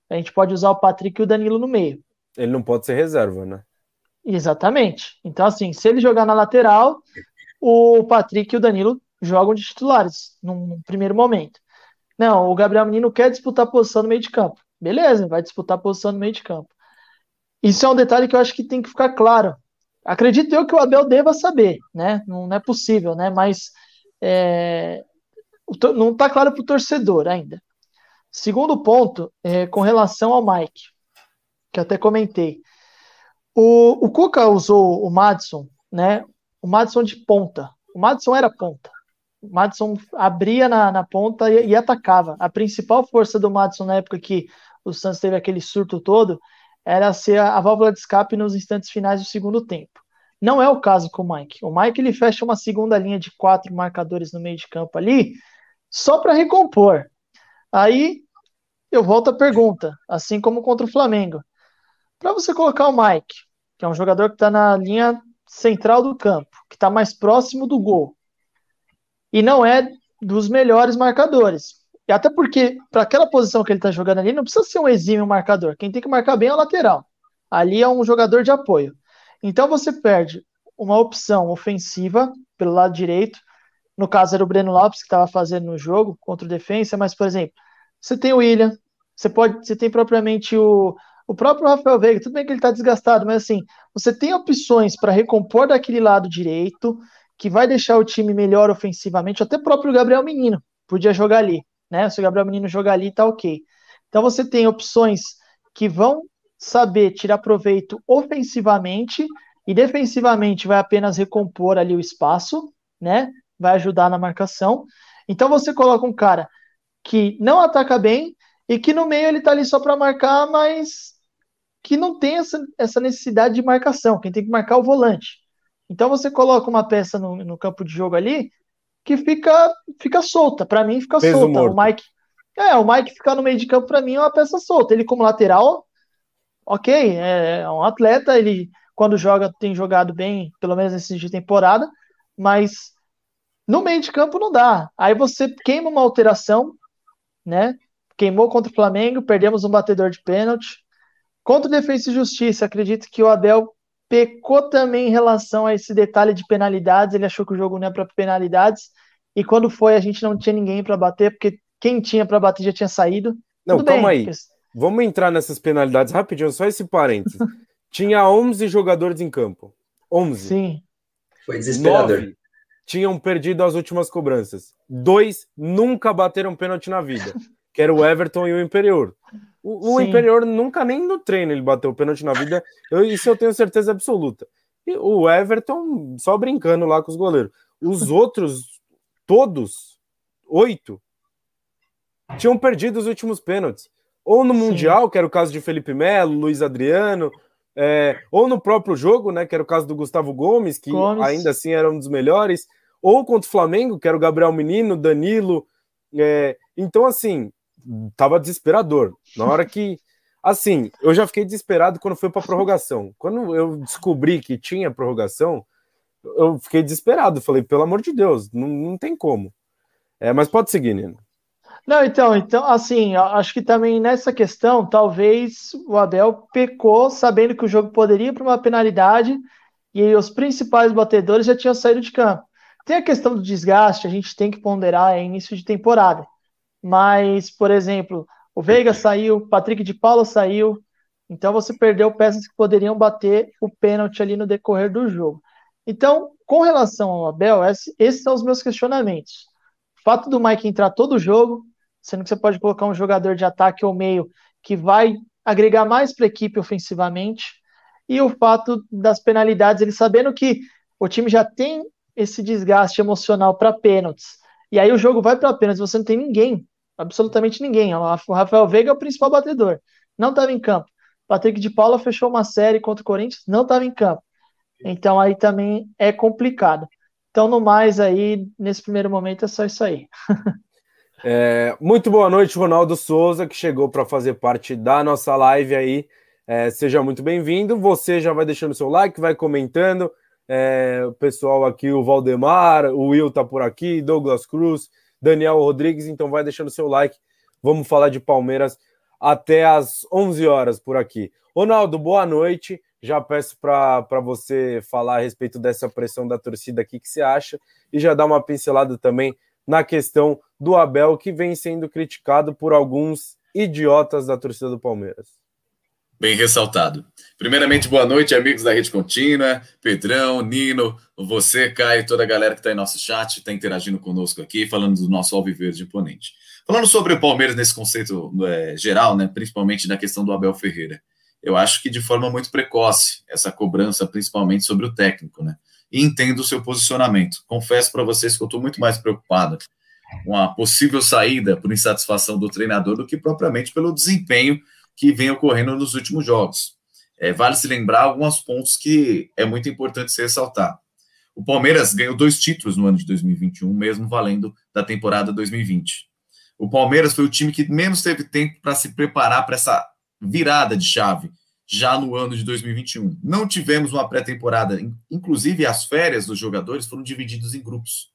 a gente pode usar o Patrick e o Danilo no meio. Ele não pode ser reserva, né? Exatamente. Então, assim, se ele jogar na lateral, o Patrick e o Danilo jogam de titulares num primeiro momento. Não, o Gabriel Menino quer disputar posição no meio de campo. Beleza, vai disputar posição no meio de campo. Isso é um detalhe que eu acho que tem que ficar claro. Acredito eu que o Abel deva saber, né? Não, é possível, né? Mas é, não está claro para o torcedor ainda. Segundo ponto, é, com relação ao Mike, que até comentei. O, o Cuca usou o Madison, né? O Madison de ponta. O Madison era ponta. Madison abria na, na ponta e, e, atacava. A principal força do Madison na época que o Santos teve aquele surto todo era ser a, a, válvula de escape nos instantes finais do segundo tempo. Não é o caso com o Mike. O Mike ele fecha uma segunda linha de quatro marcadores no meio de campo ali, só para recompor. Aí eu volto à pergunta, assim como contra o Flamengo. Para você colocar o Mike, que é um jogador que está na linha central do campo, que está mais próximo do gol, e não é dos melhores marcadores. E até porque, para aquela posição que ele está jogando ali, não precisa ser um exímio marcador. Quem tem que marcar bem é o lateral. Ali é um jogador de apoio. Então você perde uma opção ofensiva pelo lado direito. No caso era o Breno Lopes que estava fazendo no jogo contra o defensa, mas, por exemplo, você tem o William, você pode, você tem propriamente o, o próprio Rafael Veiga, tudo bem que ele está desgastado, mas assim, você tem opções para recompor daquele lado direito que vai deixar o time melhor ofensivamente, até próprio Gabriel Menino podia jogar ali, né? Se o Gabriel Menino jogar ali, tá ok. Então você tem opções que vão saber tirar proveito ofensivamente e defensivamente vai apenas recompor ali o espaço, né? Vai ajudar na marcação. Então você coloca um cara que não ataca bem e que no meio ele tá ali só para marcar, mas que não tem essa, essa necessidade de marcação, quem tem que marcar é o volante. Então você coloca uma peça no, no campo de jogo ali que fica, fica solta. Para mim, fica Peso solta. Morto. O Mike. É, o Mike ficar no meio de campo, para mim, é uma peça solta. Ele, como lateral, ok, é, é um atleta, ele, quando joga, tem jogado bem, pelo menos nesse de temporada, mas no meio de campo não dá. Aí você queima uma alteração, né? Queimou contra o Flamengo, perdemos um batedor de pênalti. Contra o Defesa e Justiça, acredito que o Abel pecou também em relação a esse detalhe de penalidades. Ele achou que o jogo não é para penalidades. E quando foi, a gente não tinha ninguém para bater, porque quem tinha para bater já tinha saído. Não, Tudo calma bem, aí. Vamos entrar nessas penalidades rapidinho, só esse parênteses. tinha 11 jogadores em campo. 11. Sim. Foi desesperador. 9 tinham perdido as últimas cobranças. Dois nunca bateram pênalti na vida, que era o Everton e o Imperior. O, o Imperior nunca nem no treino ele bateu pênalti na vida, eu, isso eu tenho certeza absoluta. E o Everton só brincando lá com os goleiros. Os outros, todos, oito, tinham perdido os últimos pênaltis. Ou no Sim. Mundial, que era o caso de Felipe Melo, Luiz Adriano, é, ou no próprio jogo, né, que era o caso do Gustavo Gomes, que Gomes. ainda assim era um dos melhores, ou contra o Flamengo, que era o Gabriel Menino, Danilo. É, então, assim, tava desesperador. Na hora que. Assim, eu já fiquei desesperado quando foi para prorrogação. Quando eu descobri que tinha prorrogação, eu fiquei desesperado. Falei, pelo amor de Deus, não, não tem como. É, mas pode seguir, Nino. Não, então, então, assim, acho que também nessa questão, talvez o Abel pecou sabendo que o jogo poderia ir para uma penalidade e os principais batedores já tinham saído de campo. Tem a questão do desgaste, a gente tem que ponderar é início de temporada. Mas, por exemplo, o Veiga saiu, Patrick de Paula saiu, então você perdeu peças que poderiam bater o pênalti ali no decorrer do jogo. Então, com relação ao Abel, esses são os meus questionamentos. O fato do Mike entrar todo o jogo, sendo que você pode colocar um jogador de ataque ou meio que vai agregar mais para a equipe ofensivamente, e o fato das penalidades, ele sabendo que o time já tem esse desgaste emocional para pênaltis, e aí o jogo vai para pênaltis, você não tem ninguém, absolutamente ninguém. O Rafael Veiga é o principal batedor, não estava em campo. Patrick de Paula fechou uma série contra o Corinthians, não estava em campo. Então aí também é complicado. Então, no mais, aí, nesse primeiro momento, é só isso aí. É, muito boa noite, Ronaldo Souza, que chegou para fazer parte da nossa live aí. É, seja muito bem-vindo. Você já vai deixando seu like, vai comentando. É, o pessoal aqui, o Valdemar, o Will tá por aqui, Douglas Cruz, Daniel Rodrigues, então vai deixando seu like. Vamos falar de Palmeiras até às 11 horas por aqui. Ronaldo, boa noite. Já peço para você falar a respeito dessa pressão da torcida aqui, que você acha, e já dar uma pincelada também na questão do Abel, que vem sendo criticado por alguns idiotas da torcida do Palmeiras. Bem ressaltado. Primeiramente, boa noite, amigos da Rede Contínua, Pedrão, Nino, você, Caio, toda a galera que está em nosso chat, está interagindo conosco aqui, falando do nosso Alviverde imponente. Falando sobre o Palmeiras nesse conceito é, geral, né, principalmente na questão do Abel Ferreira, eu acho que de forma muito precoce, essa cobrança, principalmente sobre o técnico, né? e entendo o seu posicionamento. Confesso para vocês que eu estou muito mais preocupado com a possível saída por insatisfação do treinador do que propriamente pelo desempenho que vem ocorrendo nos últimos jogos. É, vale se lembrar alguns pontos que é muito importante se ressaltar. O Palmeiras ganhou dois títulos no ano de 2021, mesmo valendo da temporada 2020. O Palmeiras foi o time que menos teve tempo para se preparar para essa virada de chave já no ano de 2021. Não tivemos uma pré-temporada, inclusive as férias dos jogadores foram divididos em grupos,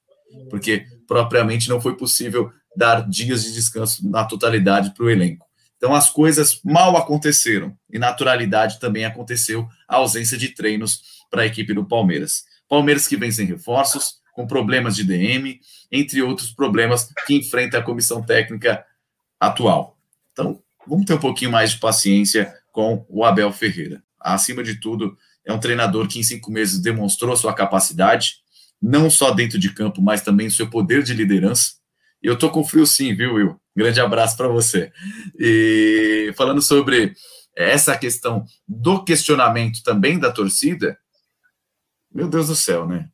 porque propriamente não foi possível dar dias de descanso na totalidade para o elenco. Então as coisas mal aconteceram e naturalidade também aconteceu a ausência de treinos para a equipe do Palmeiras. Palmeiras que vem sem reforços, com problemas de DM, entre outros problemas que enfrenta a comissão técnica atual. Então, vamos ter um pouquinho mais de paciência com o Abel Ferreira. Acima de tudo, é um treinador que em cinco meses demonstrou sua capacidade, não só dentro de campo, mas também seu poder de liderança. E eu tô com frio sim, viu, Will? Grande abraço para você. E falando sobre essa questão do questionamento também da torcida, meu Deus do céu, né?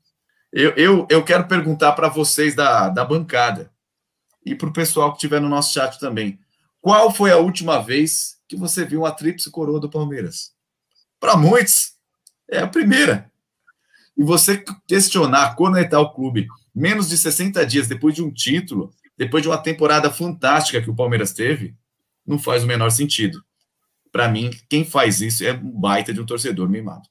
Eu, eu, eu quero perguntar para vocês da, da bancada e para o pessoal que estiver no nosso chat também. Qual foi a última vez que você viu uma tríplice coroa do Palmeiras. Para muitos, é a primeira. E você questionar, conectar o clube menos de 60 dias depois de um título, depois de uma temporada fantástica que o Palmeiras teve, não faz o menor sentido. Para mim, quem faz isso é um baita de um torcedor mimado.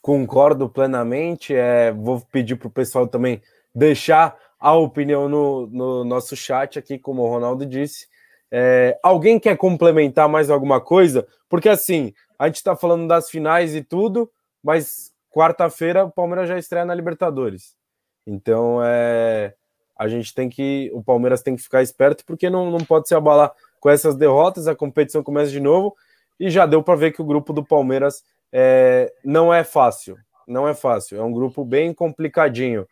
Concordo plenamente. É, vou pedir para o pessoal também deixar a opinião no, no, nosso chat aqui, como o Ronaldo disse. É, alguém quer complementar mais alguma coisa? Porque assim, a gente está falando das finais e tudo, mas quarta-feira o Palmeiras já estreia na Libertadores. Então é, a gente tem que. O Palmeiras tem que ficar esperto, porque não, não pode se abalar com essas derrotas, a competição começa de novo, e já deu para ver que o grupo do Palmeiras é, não é fácil. Não é fácil, é um grupo bem complicadinho.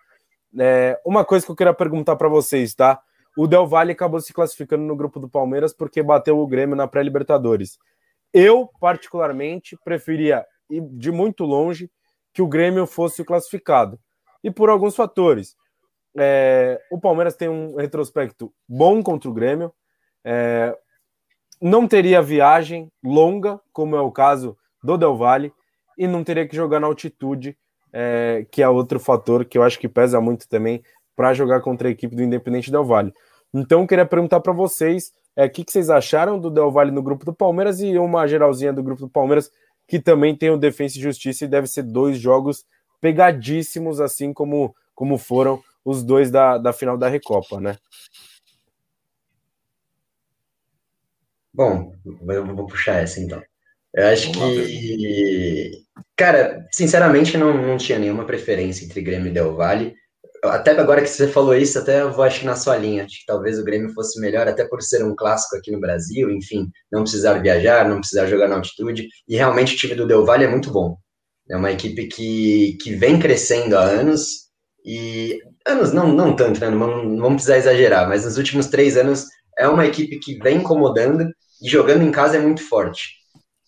É, uma coisa que eu queria perguntar para vocês, tá? O Del Valle acabou se classificando no grupo do Palmeiras porque bateu o Grêmio na pré-Libertadores. Eu, particularmente, preferia de muito longe que o Grêmio fosse classificado. E por alguns fatores. É, o Palmeiras tem um retrospecto bom contra o Grêmio. É, não teria viagem longa, como é o caso do Del Valle, e não teria que jogar na altitude, é, que é outro fator que eu acho que pesa muito também para jogar contra a equipe do Independente Del Valle. Então, eu queria perguntar para vocês é, o que, que, vocês acharam do Del Valle no grupo do Palmeiras e uma geralzinha do grupo do Palmeiras, que também tem o Defensa e Justiça e deve ser dois jogos pegadíssimos, assim como, como foram os dois da, da final da Recopa, né? Bom, eu vou puxar essa então. Eu acho que, cara, sinceramente não, não tinha nenhuma preferência entre Grêmio e Del Valle. Até agora que você falou isso, até eu vou acho que na sua linha. Acho que talvez o Grêmio fosse melhor, até por ser um clássico aqui no Brasil, enfim, não precisar viajar, não precisar jogar na altitude. E realmente o time do Del Valle é muito bom. É uma equipe que, que vem crescendo há anos, e anos não, não tanto, né? Não, não vamos precisar exagerar, mas nos últimos três anos é uma equipe que vem incomodando e jogando em casa é muito forte.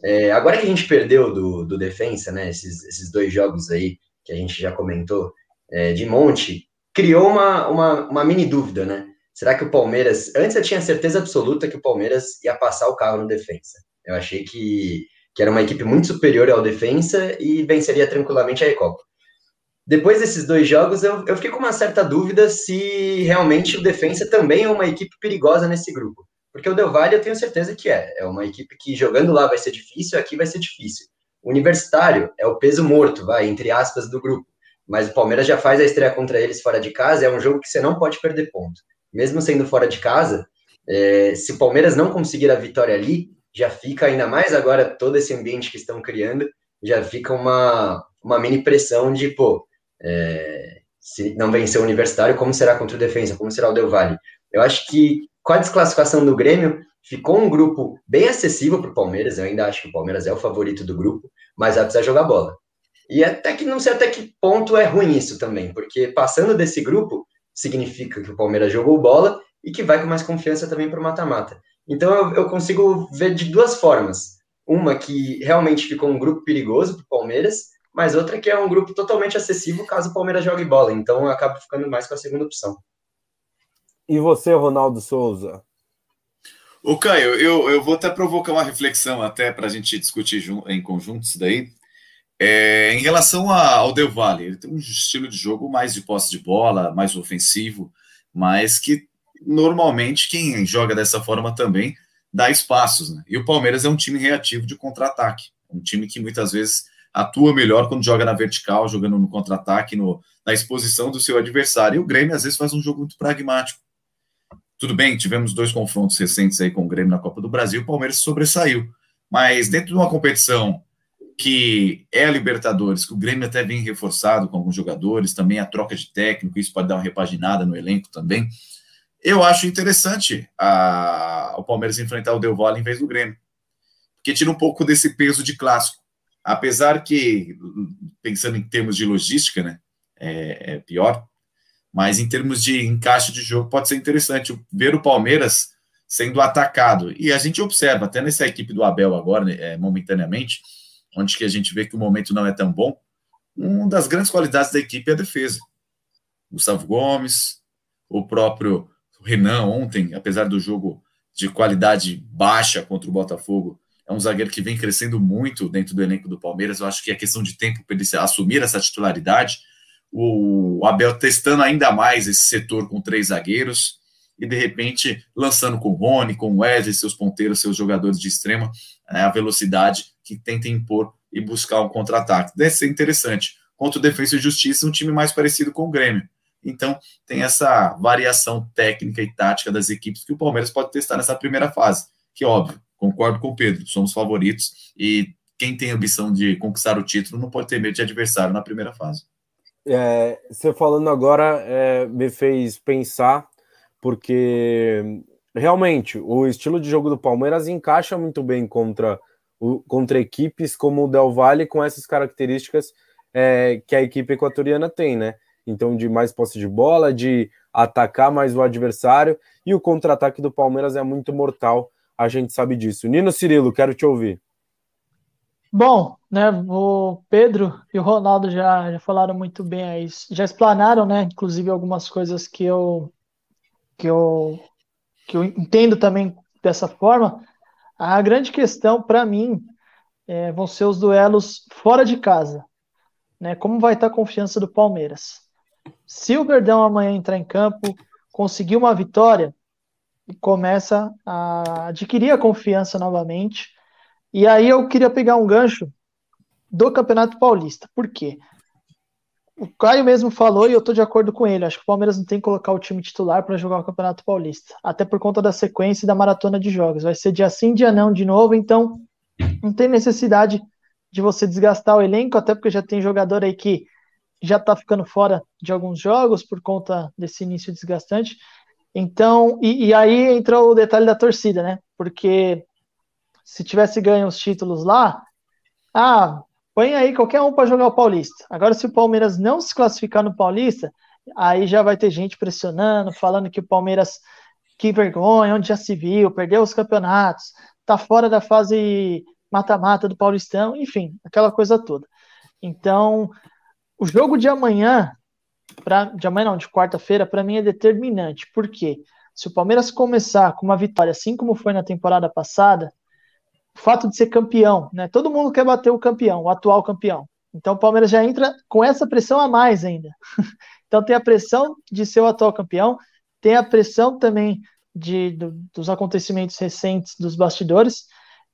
É, agora que a gente perdeu do, do defensa, né, esses, esses dois jogos aí que a gente já comentou, é, de monte, criou uma, uma, uma mini dúvida, né? Será que o Palmeiras. Antes eu tinha certeza absoluta que o Palmeiras ia passar o carro no defensa. Eu achei que, que era uma equipe muito superior ao defensa e venceria tranquilamente a Recopa. Depois desses dois jogos, eu, eu fiquei com uma certa dúvida se realmente o defensa também é uma equipe perigosa nesse grupo. Porque o Del Valle eu tenho certeza que é. É uma equipe que jogando lá vai ser difícil, aqui vai ser difícil. O Universitário é o peso morto, vai, entre aspas, do grupo. Mas o Palmeiras já faz a estreia contra eles fora de casa, é um jogo que você não pode perder ponto. Mesmo sendo fora de casa, é, se o Palmeiras não conseguir a vitória ali, já fica ainda mais agora todo esse ambiente que estão criando, já fica uma, uma mini pressão de, pô, é, se não vencer o Universitário, como será contra o Defensa? Como será o Del Valle? Eu acho que com a desclassificação do Grêmio, ficou um grupo bem acessível para o Palmeiras. Eu ainda acho que o Palmeiras é o favorito do grupo, mas vai precisar jogar bola. E até que não sei até que ponto é ruim isso também, porque passando desse grupo significa que o Palmeiras jogou bola e que vai com mais confiança também para o mata-mata. Então eu, eu, consigo ver de duas formas. Uma que realmente ficou um grupo perigoso para o Palmeiras, mas outra que é um grupo totalmente acessível caso o Palmeiras jogue bola. Então eu acabo ficando mais com a segunda opção. E você, Ronaldo Souza? O Caio, eu, eu vou até provocar uma reflexão até para a gente discutir em conjunto isso daí. É, em relação a, ao Del Valle, ele tem um estilo de jogo mais de posse de bola, mais ofensivo, mas que normalmente quem joga dessa forma também dá espaços. Né? E o Palmeiras é um time reativo de contra-ataque, um time que muitas vezes atua melhor quando joga na vertical, jogando no contra-ataque, na exposição do seu adversário. E o Grêmio às vezes faz um jogo muito pragmático tudo bem, tivemos dois confrontos recentes aí com o Grêmio na Copa do Brasil, o Palmeiras sobressaiu. Mas dentro de uma competição que é a Libertadores, que o Grêmio até vem reforçado com alguns jogadores, também a troca de técnico, isso pode dar uma repaginada no elenco também. Eu acho interessante a, o Palmeiras enfrentar o Del Valle em vez do Grêmio, porque tira um pouco desse peso de clássico. Apesar que, pensando em termos de logística, né, é, é pior, mas em termos de encaixe de jogo, pode ser interessante ver o Palmeiras sendo atacado. E a gente observa, até nessa equipe do Abel agora, né, é, momentaneamente, onde que a gente vê que o momento não é tão bom, uma das grandes qualidades da equipe é a defesa. Gustavo Gomes, o próprio Renan ontem, apesar do jogo de qualidade baixa contra o Botafogo. É um zagueiro que vem crescendo muito dentro do elenco do Palmeiras. Eu acho que é questão de tempo para ele assumir essa titularidade. O Abel testando ainda mais esse setor com três zagueiros e de repente lançando com o Rony, com o Wesley, seus ponteiros, seus jogadores de extrema, né, a velocidade que tenta impor e buscar um contra-ataque. Deve ser interessante. Contra o Defesa e Justiça, um time mais parecido com o Grêmio. Então, tem essa variação técnica e tática das equipes que o Palmeiras pode testar nessa primeira fase. Que, óbvio, concordo com o Pedro, somos favoritos e quem tem ambição de conquistar o título não pode ter medo de adversário na primeira fase. É, você falando agora é, me fez pensar, porque realmente o estilo de jogo do Palmeiras encaixa muito bem contra, o, contra equipes como o Del Valle, com essas características é, que a equipe equatoriana tem, né? então de mais posse de bola, de atacar mais o adversário, e o contra-ataque do Palmeiras é muito mortal, a gente sabe disso. Nino Cirilo, quero te ouvir. Bom, né, o Pedro e o Ronaldo já, já falaram muito bem aí, já explanaram, né, inclusive algumas coisas que eu que eu que eu entendo também dessa forma. A grande questão para mim é, vão ser os duelos fora de casa, né? Como vai estar a confiança do Palmeiras? Se o Verdão amanhã entrar em campo, conseguir uma vitória, começa a adquirir a confiança novamente. E aí eu queria pegar um gancho do Campeonato Paulista. Por quê? O Caio mesmo falou e eu estou de acordo com ele. Acho que o Palmeiras não tem que colocar o time titular para jogar o Campeonato Paulista, até por conta da sequência e da maratona de jogos. Vai ser dia sim, dia não de novo, então não tem necessidade de você desgastar o elenco, até porque já tem jogador aí que já está ficando fora de alguns jogos por conta desse início desgastante. Então, e, e, aí entra o detalhe da torcida, né? Porque se tivesse ganho os títulos lá, ah, põe aí qualquer um para jogar o Paulista. Agora, se o Palmeiras não se classificar no Paulista, aí já vai ter gente pressionando, falando que o Palmeiras, que vergonha, onde já se viu, perdeu os campeonatos, tá fora da fase mata-mata do Paulistão, enfim, aquela coisa toda. Então, o jogo de amanhã, pra, de amanhã não, de quarta-feira, para mim é determinante. Por quê? Se o Palmeiras começar com uma vitória, assim como foi na temporada passada, o fato de ser campeão, né? Todo mundo quer bater o campeão, o atual campeão. Então o Palmeiras já entra com essa pressão a mais ainda. então tem a pressão de ser o atual campeão, tem a pressão também de, do, dos acontecimentos recentes dos bastidores.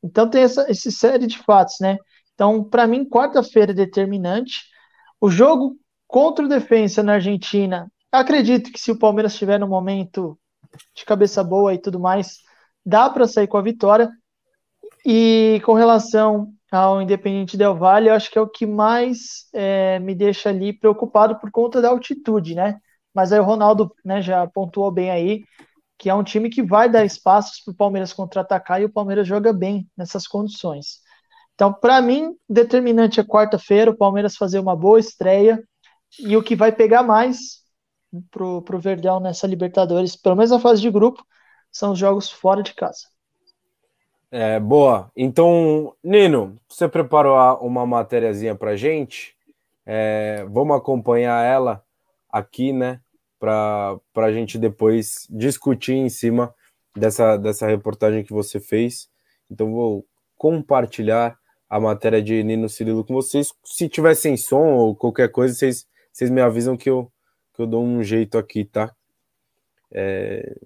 Então tem essa, essa série de fatos, né? Então, para mim, quarta-feira é determinante. O jogo contra o Defensa na Argentina, acredito que se o Palmeiras estiver no momento de cabeça boa e tudo mais, dá para sair com a vitória. E com relação ao Independente Del Valle, eu acho que é o que mais é, me deixa ali preocupado por conta da altitude, né? Mas aí o Ronaldo né, já pontuou bem aí, que é um time que vai dar espaços para o Palmeiras contra-atacar e o Palmeiras joga bem nessas condições. Então, para mim, determinante é quarta-feira, o Palmeiras fazer uma boa estreia. E o que vai pegar mais pro, pro Verdão nessa Libertadores, pelo menos na fase de grupo, são os jogos fora de casa. É, boa. Então, Nino, você preparou uma matériazinha pra gente? É, vamos acompanhar ela aqui, né? Para a gente depois discutir em cima dessa, dessa reportagem que você fez. Então, vou compartilhar a matéria de Nino Cirilo com vocês. Se tiver sem som ou qualquer coisa, vocês, vocês me avisam que eu, que eu dou um jeito aqui, tá? É...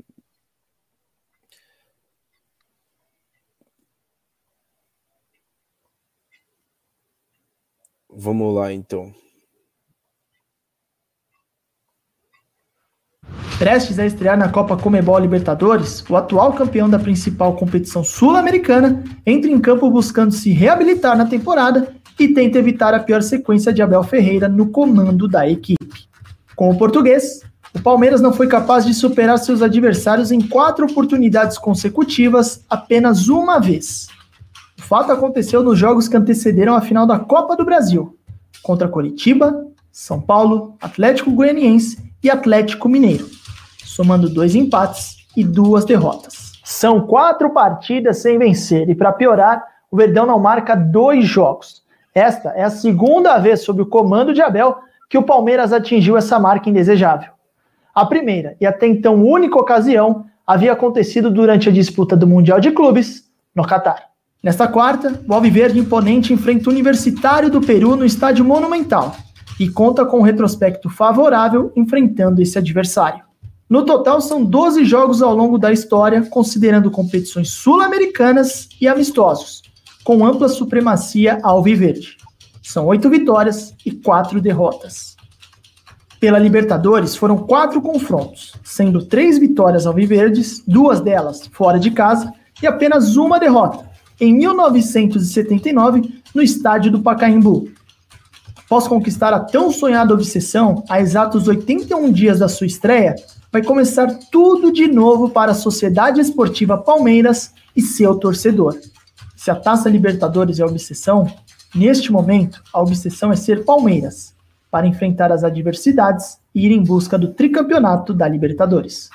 Vamos lá, então. Prestes a estrear na Copa Comebol Libertadores, o atual campeão da principal competição sul-americana entra em campo buscando se reabilitar na temporada e tenta evitar a pior sequência de Abel Ferreira no comando da equipe. Com o português, o Palmeiras não foi capaz de superar seus adversários em quatro oportunidades consecutivas apenas uma vez. O fato aconteceu nos jogos que antecederam a final da Copa do Brasil, contra Coritiba, São Paulo, Atlético Goianiense e Atlético Mineiro somando dois empates e duas derrotas. São quatro partidas sem vencer e, para piorar, o Verdão não marca dois jogos. Esta é a segunda vez sob o comando de Abel que o Palmeiras atingiu essa marca indesejável. A primeira e até então única ocasião havia acontecido durante a disputa do Mundial de Clubes no Catar. Nesta quarta, o Alviverde Imponente enfrenta o Universitário do Peru no Estádio Monumental e conta com um retrospecto favorável enfrentando esse adversário. No total, são 12 jogos ao longo da história, considerando competições sul-americanas e amistosos, com ampla supremacia alviverde. São oito vitórias e quatro derrotas. Pela Libertadores, foram quatro confrontos, sendo três vitórias alviverdes, duas delas fora de casa, e apenas uma derrota, em 1979, no estádio do Pacaembu. Após conquistar a tão sonhada obsessão, a exatos 81 dias da sua estreia, vai começar tudo de novo para a Sociedade Esportiva Palmeiras e seu torcedor. Se a Taça Libertadores é obsessão, neste momento a obsessão é ser Palmeiras, para enfrentar as adversidades e ir em busca do tricampeonato da Libertadores.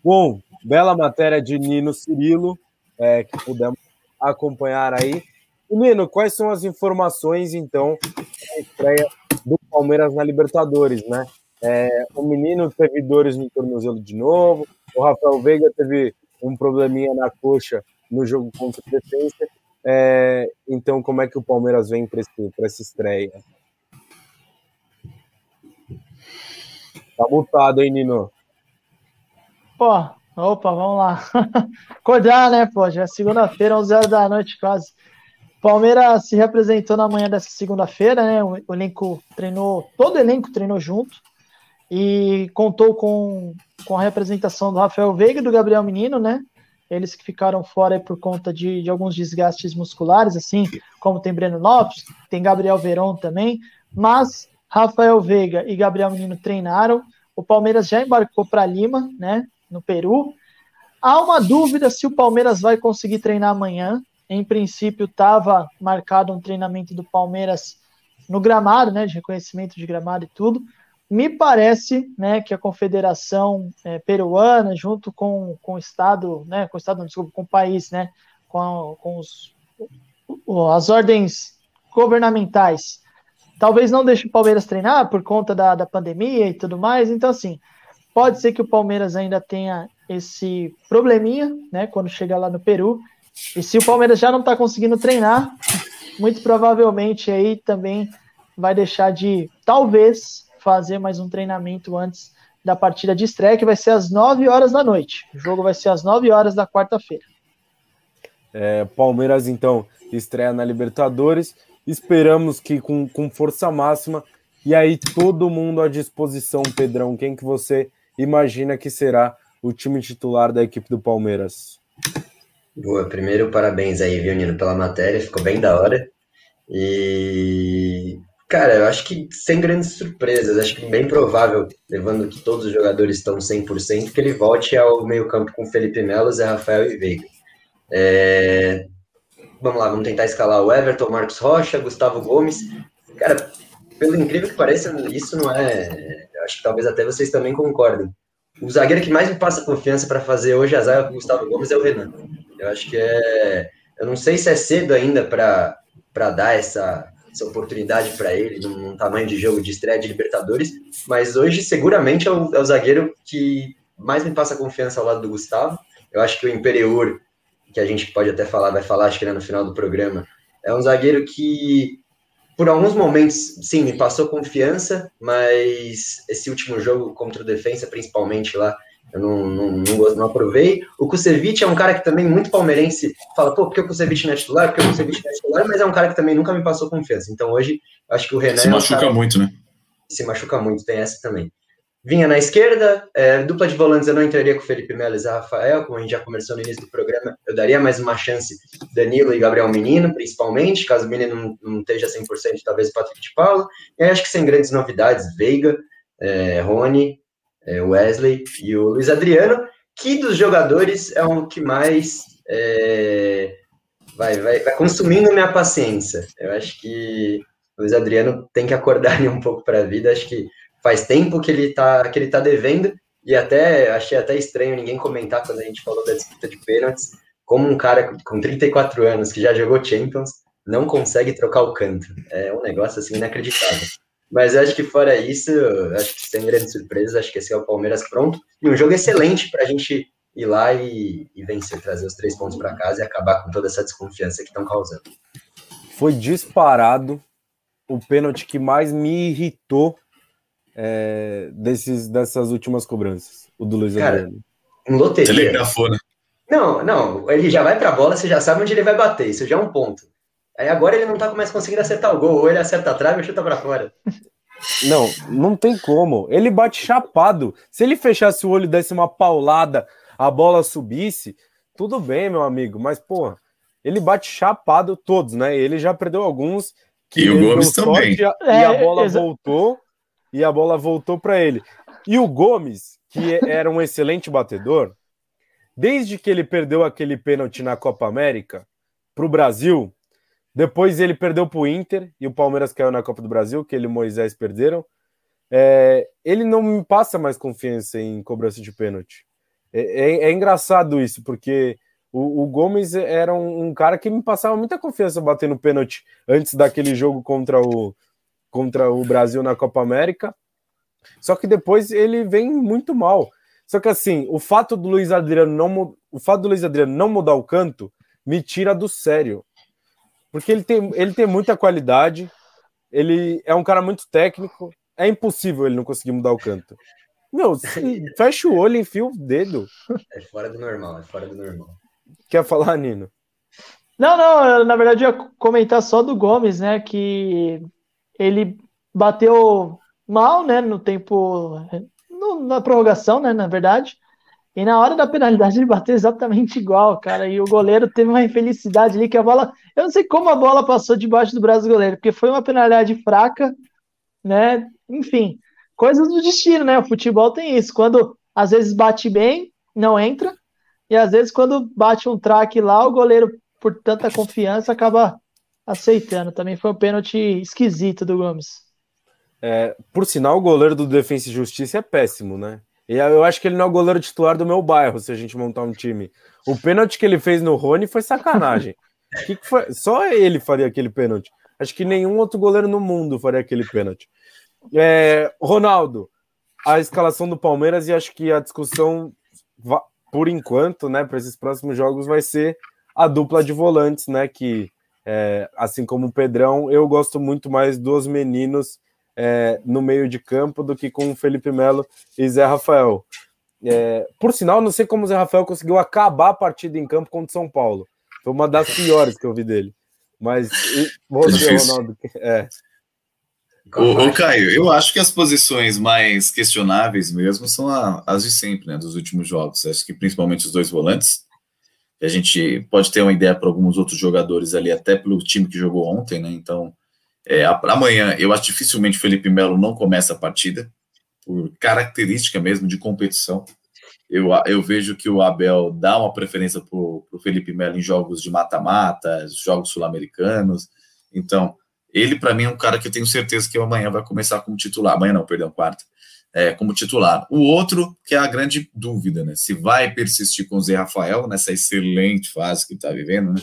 Bom, bela matéria de Nino Cirilo, é, que pudemos acompanhar aí. Nino, quais são as informações, então, da estreia do Palmeiras na Libertadores, né? É, o menino teve dores no tornozelo de novo, o Rafael Veiga teve um probleminha na coxa no jogo contra o Defensa. É, então, como é que o Palmeiras vem para essa estreia? Tá multado, hein, Nino? Pô, opa, vamos lá. Acordar, né, pô? Já é segunda-feira, 11 horas da noite quase. Palmeiras se representou na manhã dessa segunda-feira, né? O elenco treinou, todo o elenco treinou junto e contou com, com a representação do Rafael Veiga e do Gabriel Menino, né? Eles que ficaram fora por conta de, de alguns desgastes musculares, assim como tem Breno Lopes, tem Gabriel Veron também, mas Rafael Veiga e Gabriel Menino treinaram. O Palmeiras já embarcou para Lima, né? no Peru. Há uma dúvida se o Palmeiras vai conseguir treinar amanhã. Em princípio, estava marcado um treinamento do Palmeiras no gramado, né, de reconhecimento de gramado e tudo. Me parece, né, que a Confederação é, Peruana, junto com, com o Estado, né, com o Estado, não, desculpa, com o país, né, com, com os, as ordens governamentais, talvez não deixe o Palmeiras treinar por conta da, da pandemia e tudo mais. Então, assim, Pode ser que o Palmeiras ainda tenha esse probleminha, né, quando chegar lá no Peru. E se o Palmeiras já não está conseguindo treinar, muito provavelmente aí também vai deixar de, talvez, fazer mais um treinamento antes da partida de estreia, que vai ser às 9 horas da noite. O jogo vai ser às 9 horas da quarta-feira. É, Palmeiras, então, estreia na Libertadores. Esperamos que com, com força máxima. E aí, todo mundo à disposição, Pedrão. Quem que você imagina que será o time titular da equipe do Palmeiras? Boa, primeiro parabéns aí, viu, Nino, pela matéria, ficou bem da hora. E, cara, eu acho que sem grandes surpresas, acho que bem provável, levando que todos os jogadores estão 100%, que ele volte ao meio-campo com Felipe Melo, Zé Rafael e Veiga. É... Vamos lá, vamos tentar escalar o Everton, Marcos Rocha, Gustavo Gomes. Cara, pelo incrível que pareça, isso não é. Acho que talvez até vocês também concordem. O zagueiro que mais me passa confiança para fazer hoje a zaga com o Gustavo Gomes é o Renan. Eu acho que é. Eu não sei se é cedo ainda para dar essa, essa oportunidade para ele, num, num, tamanho de jogo de estreia de Libertadores, mas hoje seguramente é o, é o, zagueiro que mais me passa confiança ao lado do Gustavo. Eu acho que o Imperiur, que a gente pode até falar, vai falar, acho que no final do programa, é um zagueiro que por alguns momentos, sim, me passou confiança, mas esse último jogo contra o Defensa, principalmente lá, eu não, não, não, não aprovei. O Kusevich é um cara que também muito palmeirense fala, pô, porque o Kusevich não é titular? Porque o Kusevich não é titular, mas é um cara que também nunca me passou confiança. Então hoje, acho que o Renan... Se machuca é um muito, né? Se machuca muito, tem essa também. Vinha na esquerda, é, dupla de volantes eu não entraria com o Felipe Melo e Zé Rafael, como a gente já conversou no início do programa, eu daria mais uma chance Danilo e Gabriel Menino, principalmente, caso o Menino não, não esteja 100%, talvez o Patrick de Paulo, e acho que sem grandes novidades, Veiga, é, Rony, é, Wesley e o Luiz Adriano, que dos jogadores é o que mais é, vai, vai, vai consumindo minha paciência. Eu acho que o Luiz Adriano tem que acordar um pouco para a vida, acho que faz tempo que ele tá, que ele tá devendo, e até achei até estranho ninguém comentar quando a gente falou da disputa de pênaltis, como um cara com 34 anos que já jogou Champions, não consegue trocar o canto. É um negócio assim inacreditável. Mas acho que fora isso, acho que sem grandes surpresas, acho que esse é o Palmeiras pronto. E um jogo excelente para a gente ir lá e, e, vencer, trazer os três pontos para casa e acabar com toda essa desconfiança que estão causando. Foi disparado o pênalti que mais me irritou é, desses, dessas últimas cobranças, o do Luiz Cara, Adriano. Em loteria. Telegrafou, né? Não, não, ele já vai para a bola, você já sabe onde ele vai bater, isso já é um ponto. Aí agora ele não tá mais conseguindo acertar o gol, ou ele acerta a trave ou chuta para fora. Não, não tem como. Ele bate chapado. Se ele fechasse o olho e desse uma paulada, a bola subisse, tudo bem, meu amigo, mas porra, ele bate chapado todos, né? Ele já perdeu alguns que e o Gomes também. E a, é, e a bola voltou e a bola voltou para ele. E o Gomes, que era um excelente batedor, desde que ele perdeu aquele pênalti na Copa América para o Brasil, depois ele perdeu para o Inter e o Palmeiras caiu na Copa do Brasil, que ele e Moisés perderam. É, ele não me passa mais confiança em cobrança de pênalti. É, é, é engraçado isso, porque o, o Gomes era um, um, cara que me passava muita confiança batendo pênalti antes daquele jogo contra o, contra o Brasil na Copa América. Só que depois ele vem muito mal. Só que assim, o fato do Luiz Adriano não o fato do Luiz Adriano não mudar o canto me tira do sério. Porque ele tem, ele tem muita qualidade, ele é um cara muito técnico, é impossível ele não conseguir mudar o canto. Meu, fecha o olho, enfia o dedo. É fora do normal, é fora do normal. Quer falar, Nino? Não, não, na verdade eu ia comentar só do Gomes, né, que ele bateu mal, né, no tempo, no, na prorrogação, né, na verdade, e na hora da penalidade ele bateu exatamente igual, cara. E o goleiro teve uma infelicidade ali que a bola. Eu não sei como a bola passou debaixo do braço do goleiro, porque foi uma penalidade fraca, né? Enfim, coisas do destino, né? O futebol tem isso. Quando às vezes bate bem, não entra. E às vezes quando bate um traque lá, o goleiro, por tanta confiança, acaba aceitando. Também foi um pênalti esquisito do Gomes. É, por sinal, o goleiro do Defensa e Justiça é péssimo, né? E eu acho que ele não é o goleiro titular do meu bairro, se a gente montar um time. O pênalti que ele fez no Rony foi sacanagem. que, que foi? Só ele faria aquele pênalti. Acho que nenhum outro goleiro no mundo faria aquele pênalti. É, Ronaldo, a escalação do Palmeiras e acho que a discussão, por enquanto, né, para esses próximos jogos, vai ser a dupla de volantes, né? Que, é, assim como o Pedrão, eu gosto muito mais dos meninos é, no meio de campo do que com o Felipe Melo e Zé Rafael. É, por sinal, não sei como o Zé Rafael conseguiu acabar a partida em campo contra o São Paulo. Foi uma das piores que eu vi dele. Mas você, Ronaldo, é. Ô, Caio, eu acho que as posições mais questionáveis mesmo são a, as de sempre, né, dos últimos jogos. Acho que principalmente os dois volantes. A gente pode ter uma ideia para alguns outros jogadores ali, até pelo time que jogou ontem, né? Então, é, amanhã, eu acho dificilmente Felipe Melo não começa a partida, por característica mesmo de competição. Eu, eu vejo que o Abel dá uma preferência para o Felipe Melo em jogos de mata-mata, jogos sul-americanos. Então, ele, para mim, é um cara que eu tenho certeza que amanhã vai começar como titular. Amanhã não, perdão, quarta. É, como titular. O outro, que é a grande dúvida, né? Se vai persistir com o Zé Rafael nessa excelente fase que está vivendo, né?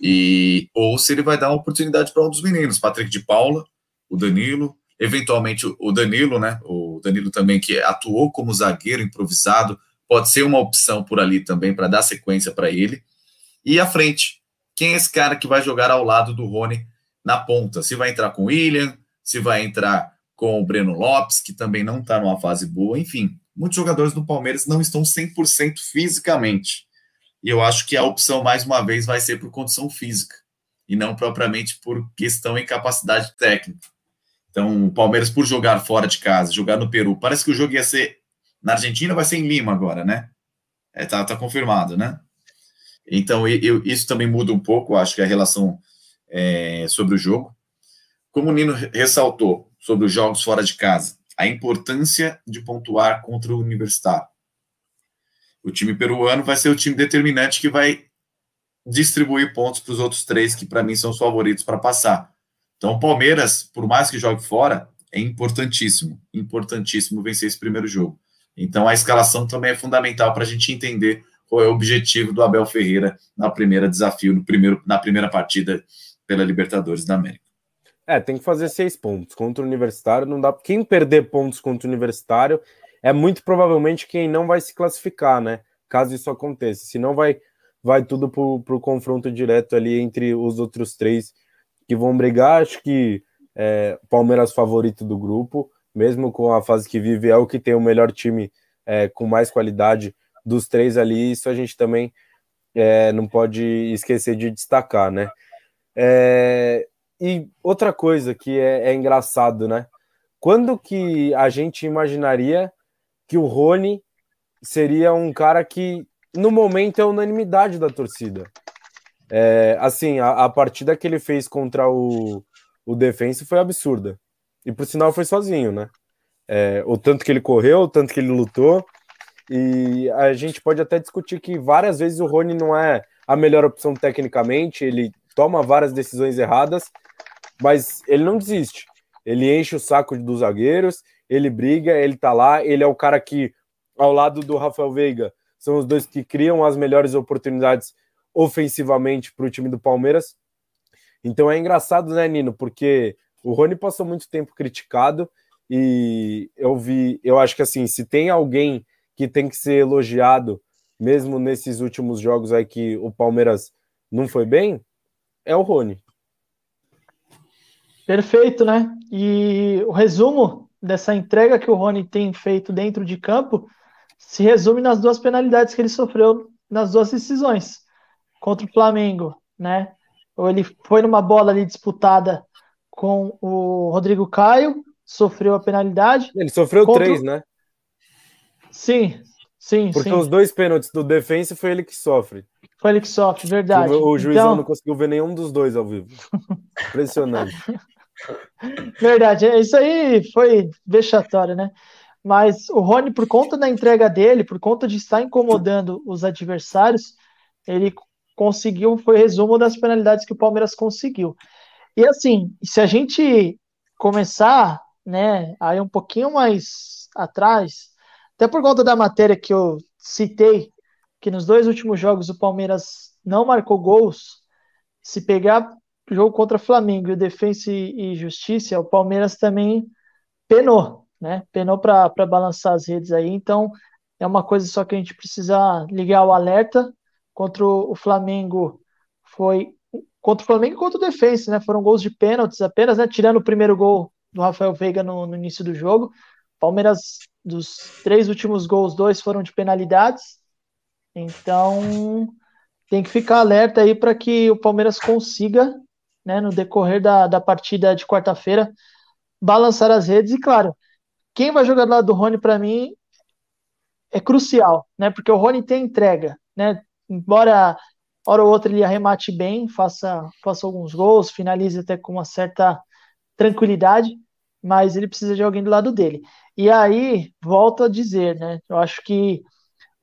E, ou se ele vai dar uma oportunidade para um dos meninos, Patrick de Paula, o Danilo, eventualmente o Danilo, né? O Danilo também que atuou como zagueiro improvisado, pode ser uma opção por ali também para dar sequência para ele. E à frente, quem é esse cara que vai jogar ao lado do Rony na ponta? Se vai entrar com o William, se vai entrar com o Breno Lopes, que também não está numa fase boa, enfim. Muitos jogadores do Palmeiras não estão 100% fisicamente. E eu acho que a opção, mais uma vez, vai ser por condição física e não propriamente por questão e capacidade técnica. Então, o Palmeiras, por jogar fora de casa, jogar no Peru, parece que o jogo ia ser na Argentina, vai ser em Lima agora, né? É, tá, tá confirmado, né? Então, eu, isso também muda um pouco, acho que a relação é, sobre o jogo. Como o Nino ressaltou sobre os jogos fora de casa, a importância de pontuar contra o Universitário. O time peruano vai ser o time determinante que vai distribuir pontos para os outros três que para mim são os favoritos para passar. Então, o Palmeiras, por mais que jogue fora, é importantíssimo, importantíssimo vencer esse primeiro jogo. Então, a escalação também é fundamental para a gente entender qual é o objetivo do Abel Ferreira na primeira desafio, no primeiro, na primeira partida pela Libertadores da América. É, tem que fazer seis pontos. Contra o Universitário não dá. Quem perder pontos contra o Universitário é muito provavelmente quem não vai se classificar, né? Caso isso aconteça. Senão vai, vai tudo para o confronto direto ali entre os outros três que vão brigar. Acho que é, Palmeiras favorito do grupo, mesmo com a fase que vive, é o que tem o melhor time é, com mais qualidade dos três ali. Isso a gente também é, não pode esquecer de destacar, né? É, e outra coisa que é, é, engraçado, né? Quando que a gente imaginaria que o Rony seria um cara que no momento é unanimidade da torcida? É, assim, a, a, partida que ele fez contra o, o Defensa foi absurda. E por sinal foi sozinho, né? É, o tanto que ele correu, o tanto que ele lutou. E a gente pode até discutir que várias vezes o Rony não é a melhor opção tecnicamente, ele toma várias decisões erradas, mas ele não desiste. Ele enche o saco dos zagueiros, ele briga, ele tá lá, ele é o cara que, ao lado do Rafael Veiga, são os dois que criam as melhores oportunidades ofensivamente para o time do Palmeiras. Então é engraçado, né, Nino? Porque o Rony passou muito tempo criticado e eu vi, eu acho que assim, se tem alguém que tem que ser elogiado, mesmo nesses últimos jogos aí que o Palmeiras não foi bem, é o Rony. Perfeito, né? E o resumo dessa entrega que o Rony tem feito dentro de campo se resume nas duas penalidades que ele sofreu nas duas decisões contra o Flamengo, né? Ou ele foi numa bola ali disputada com o Rodrigo Caio, sofreu a penalidade. Ele sofreu contra... três, né? Sim, sim, Porque sim. os dois pênaltis do defensa foi ele que sofre. Que sofre, verdade. O, o juizão então... não conseguiu ver nenhum dos dois ao vivo. Impressionante. verdade, isso aí foi vexatório, né? Mas o Rony, por conta da entrega dele, por conta de estar incomodando os adversários, ele conseguiu, foi resumo das penalidades que o Palmeiras conseguiu. E assim, se a gente começar, né, aí um pouquinho mais atrás, até por conta da matéria que eu citei, que nos dois últimos jogos o Palmeiras não marcou gols. Se pegar o jogo contra Flamengo e Defensa e Justiça, o Palmeiras também penou, né? Penou para balançar as redes aí. Então é uma coisa só que a gente precisa ligar o alerta. Contra o Flamengo foi contra o Flamengo e contra o Defensa, né? Foram gols de pênaltis apenas, né? Tirando o primeiro gol do Rafael Veiga no, no início do jogo. Palmeiras dos três últimos gols, dois foram de penalidades. Então, tem que ficar alerta aí para que o Palmeiras consiga, né, no decorrer da, da partida de quarta-feira, balançar as redes. E, claro, quem vai jogar do lado do Rony, para mim, é crucial, né? Porque o Rony tem entrega, né? Embora hora ou outra ele arremate bem, faça, faça alguns gols, finalize até com uma certa tranquilidade, mas ele precisa de alguém do lado dele. E aí, volto a dizer, né? Eu acho que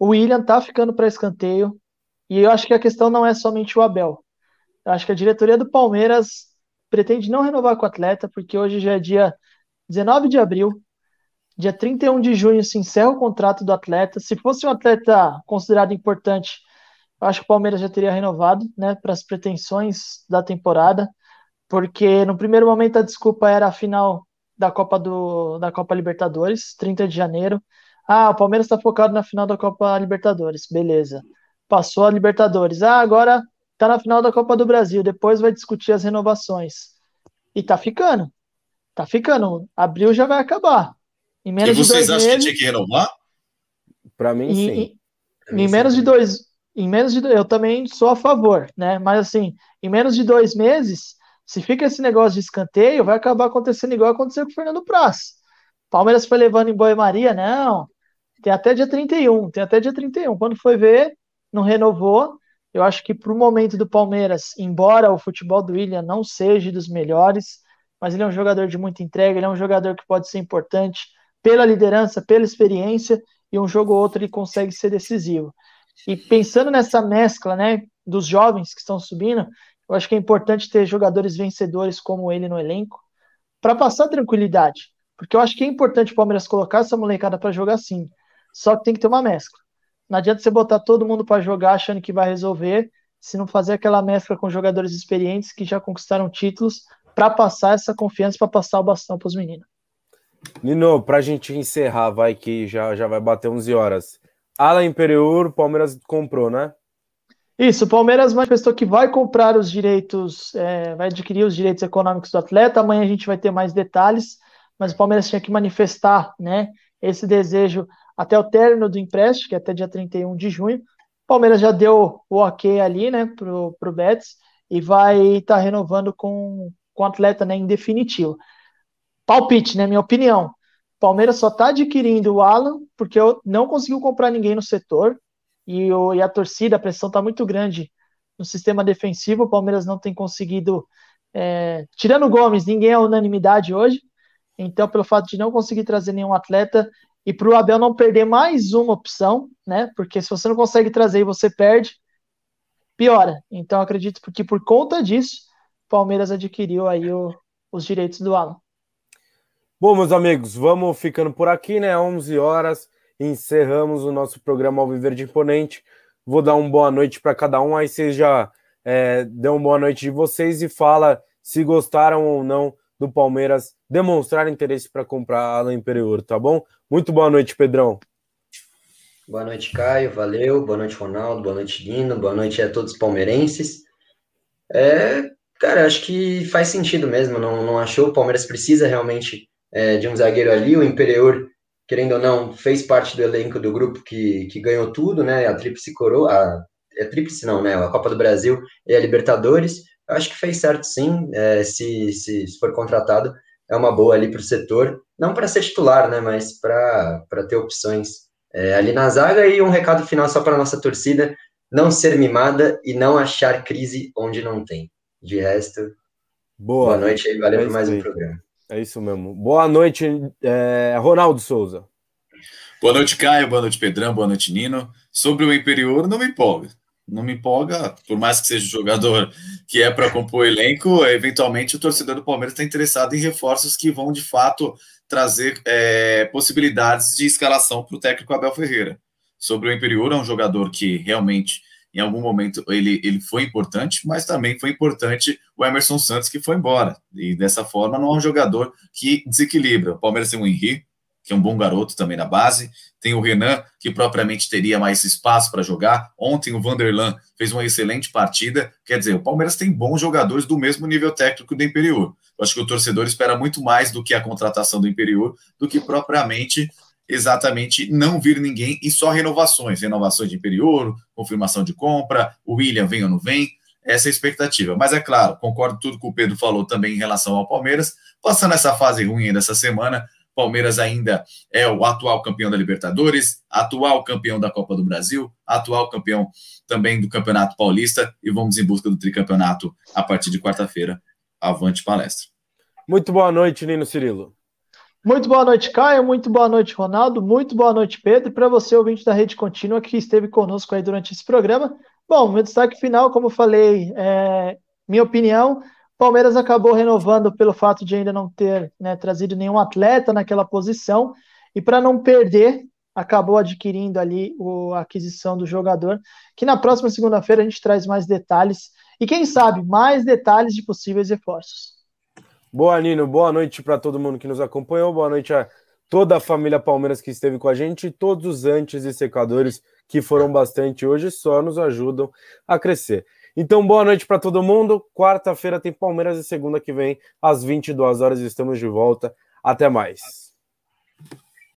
o William tá ficando para escanteio. E eu acho que a questão não é somente o Abel. Eu acho que a diretoria do Palmeiras pretende não renovar com o atleta, porque hoje já é dia 19 de abril. Dia 31 de junho se encerra o contrato do atleta. Se fosse um atleta considerado importante, eu acho que o Palmeiras já teria renovado, né, para as pretensões da temporada, porque no primeiro momento a desculpa era a final da Copa do da Copa Libertadores, 30 de janeiro. Ah, o Palmeiras está focado na final da Copa Libertadores, beleza. Passou a Libertadores. Ah, agora está na final da Copa do Brasil, depois vai discutir as renovações. E tá ficando. Tá ficando. Abril já vai acabar. Em menos e vocês acham meses, que tinha que renovar? Para mim, sim. Em, em, em menos de dois. Em menos de eu também sou a favor, né? Mas assim, em menos de dois meses, se fica esse negócio de escanteio, vai acabar acontecendo igual aconteceu com o Fernando Praz. Palmeiras foi levando em Boa-Maria, não. Tem até dia 31, tem até dia 31. Quando foi ver, não renovou. Eu acho que para o momento do Palmeiras, embora o futebol do William não seja dos melhores, mas ele é um jogador de muita entrega, ele é um jogador que pode ser importante pela liderança, pela experiência, e um jogo ou outro ele consegue ser decisivo. E pensando nessa mescla, né, dos jovens que estão subindo, eu acho que é importante ter jogadores vencedores como ele no elenco para passar tranquilidade. Porque eu acho que é importante o Palmeiras colocar essa molecada para jogar sim. Só que tem que ter uma mescla. Não adianta você botar todo mundo para jogar achando que vai resolver se não fazer aquela mescla com jogadores experientes que já conquistaram títulos para passar essa confiança, para passar o bastão para os meninos. Nino, para a gente encerrar, vai que já, já vai bater 11 horas. Ala Imperiur, Palmeiras comprou, né? Isso, o Palmeiras manifestou que vai comprar os direitos, é, vai adquirir os direitos econômicos do atleta. Amanhã a gente vai ter mais detalhes, mas o Palmeiras tinha que manifestar né, esse desejo até o término do empréstimo, que é até dia 31 de junho. O Palmeiras já deu o ok ali né, para o Betis e vai estar tá renovando com, com o atleta né, em definitivo. Palpite, né? Minha opinião. Palmeiras só está adquirindo o Alan porque não conseguiu comprar ninguém no setor e, o, e a torcida, a pressão está muito grande no sistema defensivo. O Palmeiras não tem conseguido. É, tirando o Gomes, ninguém é unanimidade hoje. Então, pelo fato de não conseguir trazer nenhum atleta e para o Abel não perder mais uma opção, né? Porque se você não consegue trazer e você perde, piora. Então, acredito que por conta disso, Palmeiras adquiriu aí o, os direitos do Alan. Bom, meus amigos, vamos ficando por aqui, né? 11 horas, encerramos o nosso programa Ao Viver de Imponente. Vou dar uma boa noite para cada um, aí vocês já é, dão uma boa noite de vocês e fala se gostaram ou não do Palmeiras demonstrar interesse para comprar Alan Imperior, tá bom? Muito boa noite, Pedrão. Boa noite, Caio, valeu. Boa noite, Ronaldo. Boa noite, Dino. Boa noite a todos os palmeirenses. É, cara, acho que faz sentido mesmo. Não, não achou? O Palmeiras precisa realmente é, de um zagueiro ali. O Imperior, querendo ou não, fez parte do elenco do grupo que, que ganhou tudo, né? A Tríplice Coroa, a, é Tríplice não, né? A Copa do Brasil e a Libertadores. Eu acho que fez certo sim, é, se, se, se for contratado, é uma boa ali para o setor. Não para ser titular, né? Mas para ter opções é, ali na zaga. E um recado final só para nossa torcida: não ser mimada e não achar crise onde não tem. De resto, boa, boa noite aí, valeu é por mais um programa. É isso mesmo. Boa noite, é, Ronaldo Souza. Boa noite, Caio. Boa noite, Pedrão. Boa noite, Nino. Sobre o Imperior, não me empolga. Não me empolga, por mais que seja um jogador que é para compor o elenco, eventualmente o torcedor do Palmeiras está interessado em reforços que vão, de fato, trazer é, possibilidades de escalação para o técnico Abel Ferreira. Sobre o Imperior, é um jogador que realmente em algum momento ele, ele foi importante, mas também foi importante o Emerson Santos que foi embora. E dessa forma não é um jogador que desequilibra. O Palmeiras tem o Henrique, que é um bom garoto também na base. Tem o Renan, que propriamente teria mais espaço para jogar. Ontem o Vanderlan fez uma excelente partida. Quer dizer, o Palmeiras tem bons jogadores do mesmo nível técnico do Imperior. Eu acho que o torcedor espera muito mais do que a contratação do Imperior do que propriamente exatamente não vir ninguém e só renovações, renovações de interior, confirmação de compra, o William vem ou não vem, essa é a expectativa. Mas é claro, concordo tudo que o Pedro falou também em relação ao Palmeiras, passando essa fase ruim dessa semana, Palmeiras ainda é o atual campeão da Libertadores, atual campeão da Copa do Brasil, atual campeão também do Campeonato Paulista e vamos em busca do tricampeonato a partir de quarta-feira. Avante palestra. Muito boa noite, Nino Cirilo. Muito boa noite, Caio. Muito boa noite, Ronaldo. Muito boa noite, Pedro. Para você, ouvinte da Rede Contínua, que esteve conosco aí durante esse programa. Bom, meu destaque final, como eu falei, é, minha opinião, Palmeiras acabou renovando pelo fato de ainda não ter né, trazido nenhum atleta naquela posição. E para não perder, acabou adquirindo ali o, a aquisição do jogador, que na próxima segunda-feira a gente traz mais detalhes. E quem sabe, mais detalhes de possíveis reforços. Boa, Nino. Boa noite para todo mundo que nos acompanhou. Boa noite a toda a família Palmeiras que esteve com a gente e todos os antes e secadores que foram bastante hoje só nos ajudam a crescer. Então, boa noite para todo mundo. Quarta-feira tem Palmeiras e segunda que vem, às 22 horas, estamos de volta. Até mais.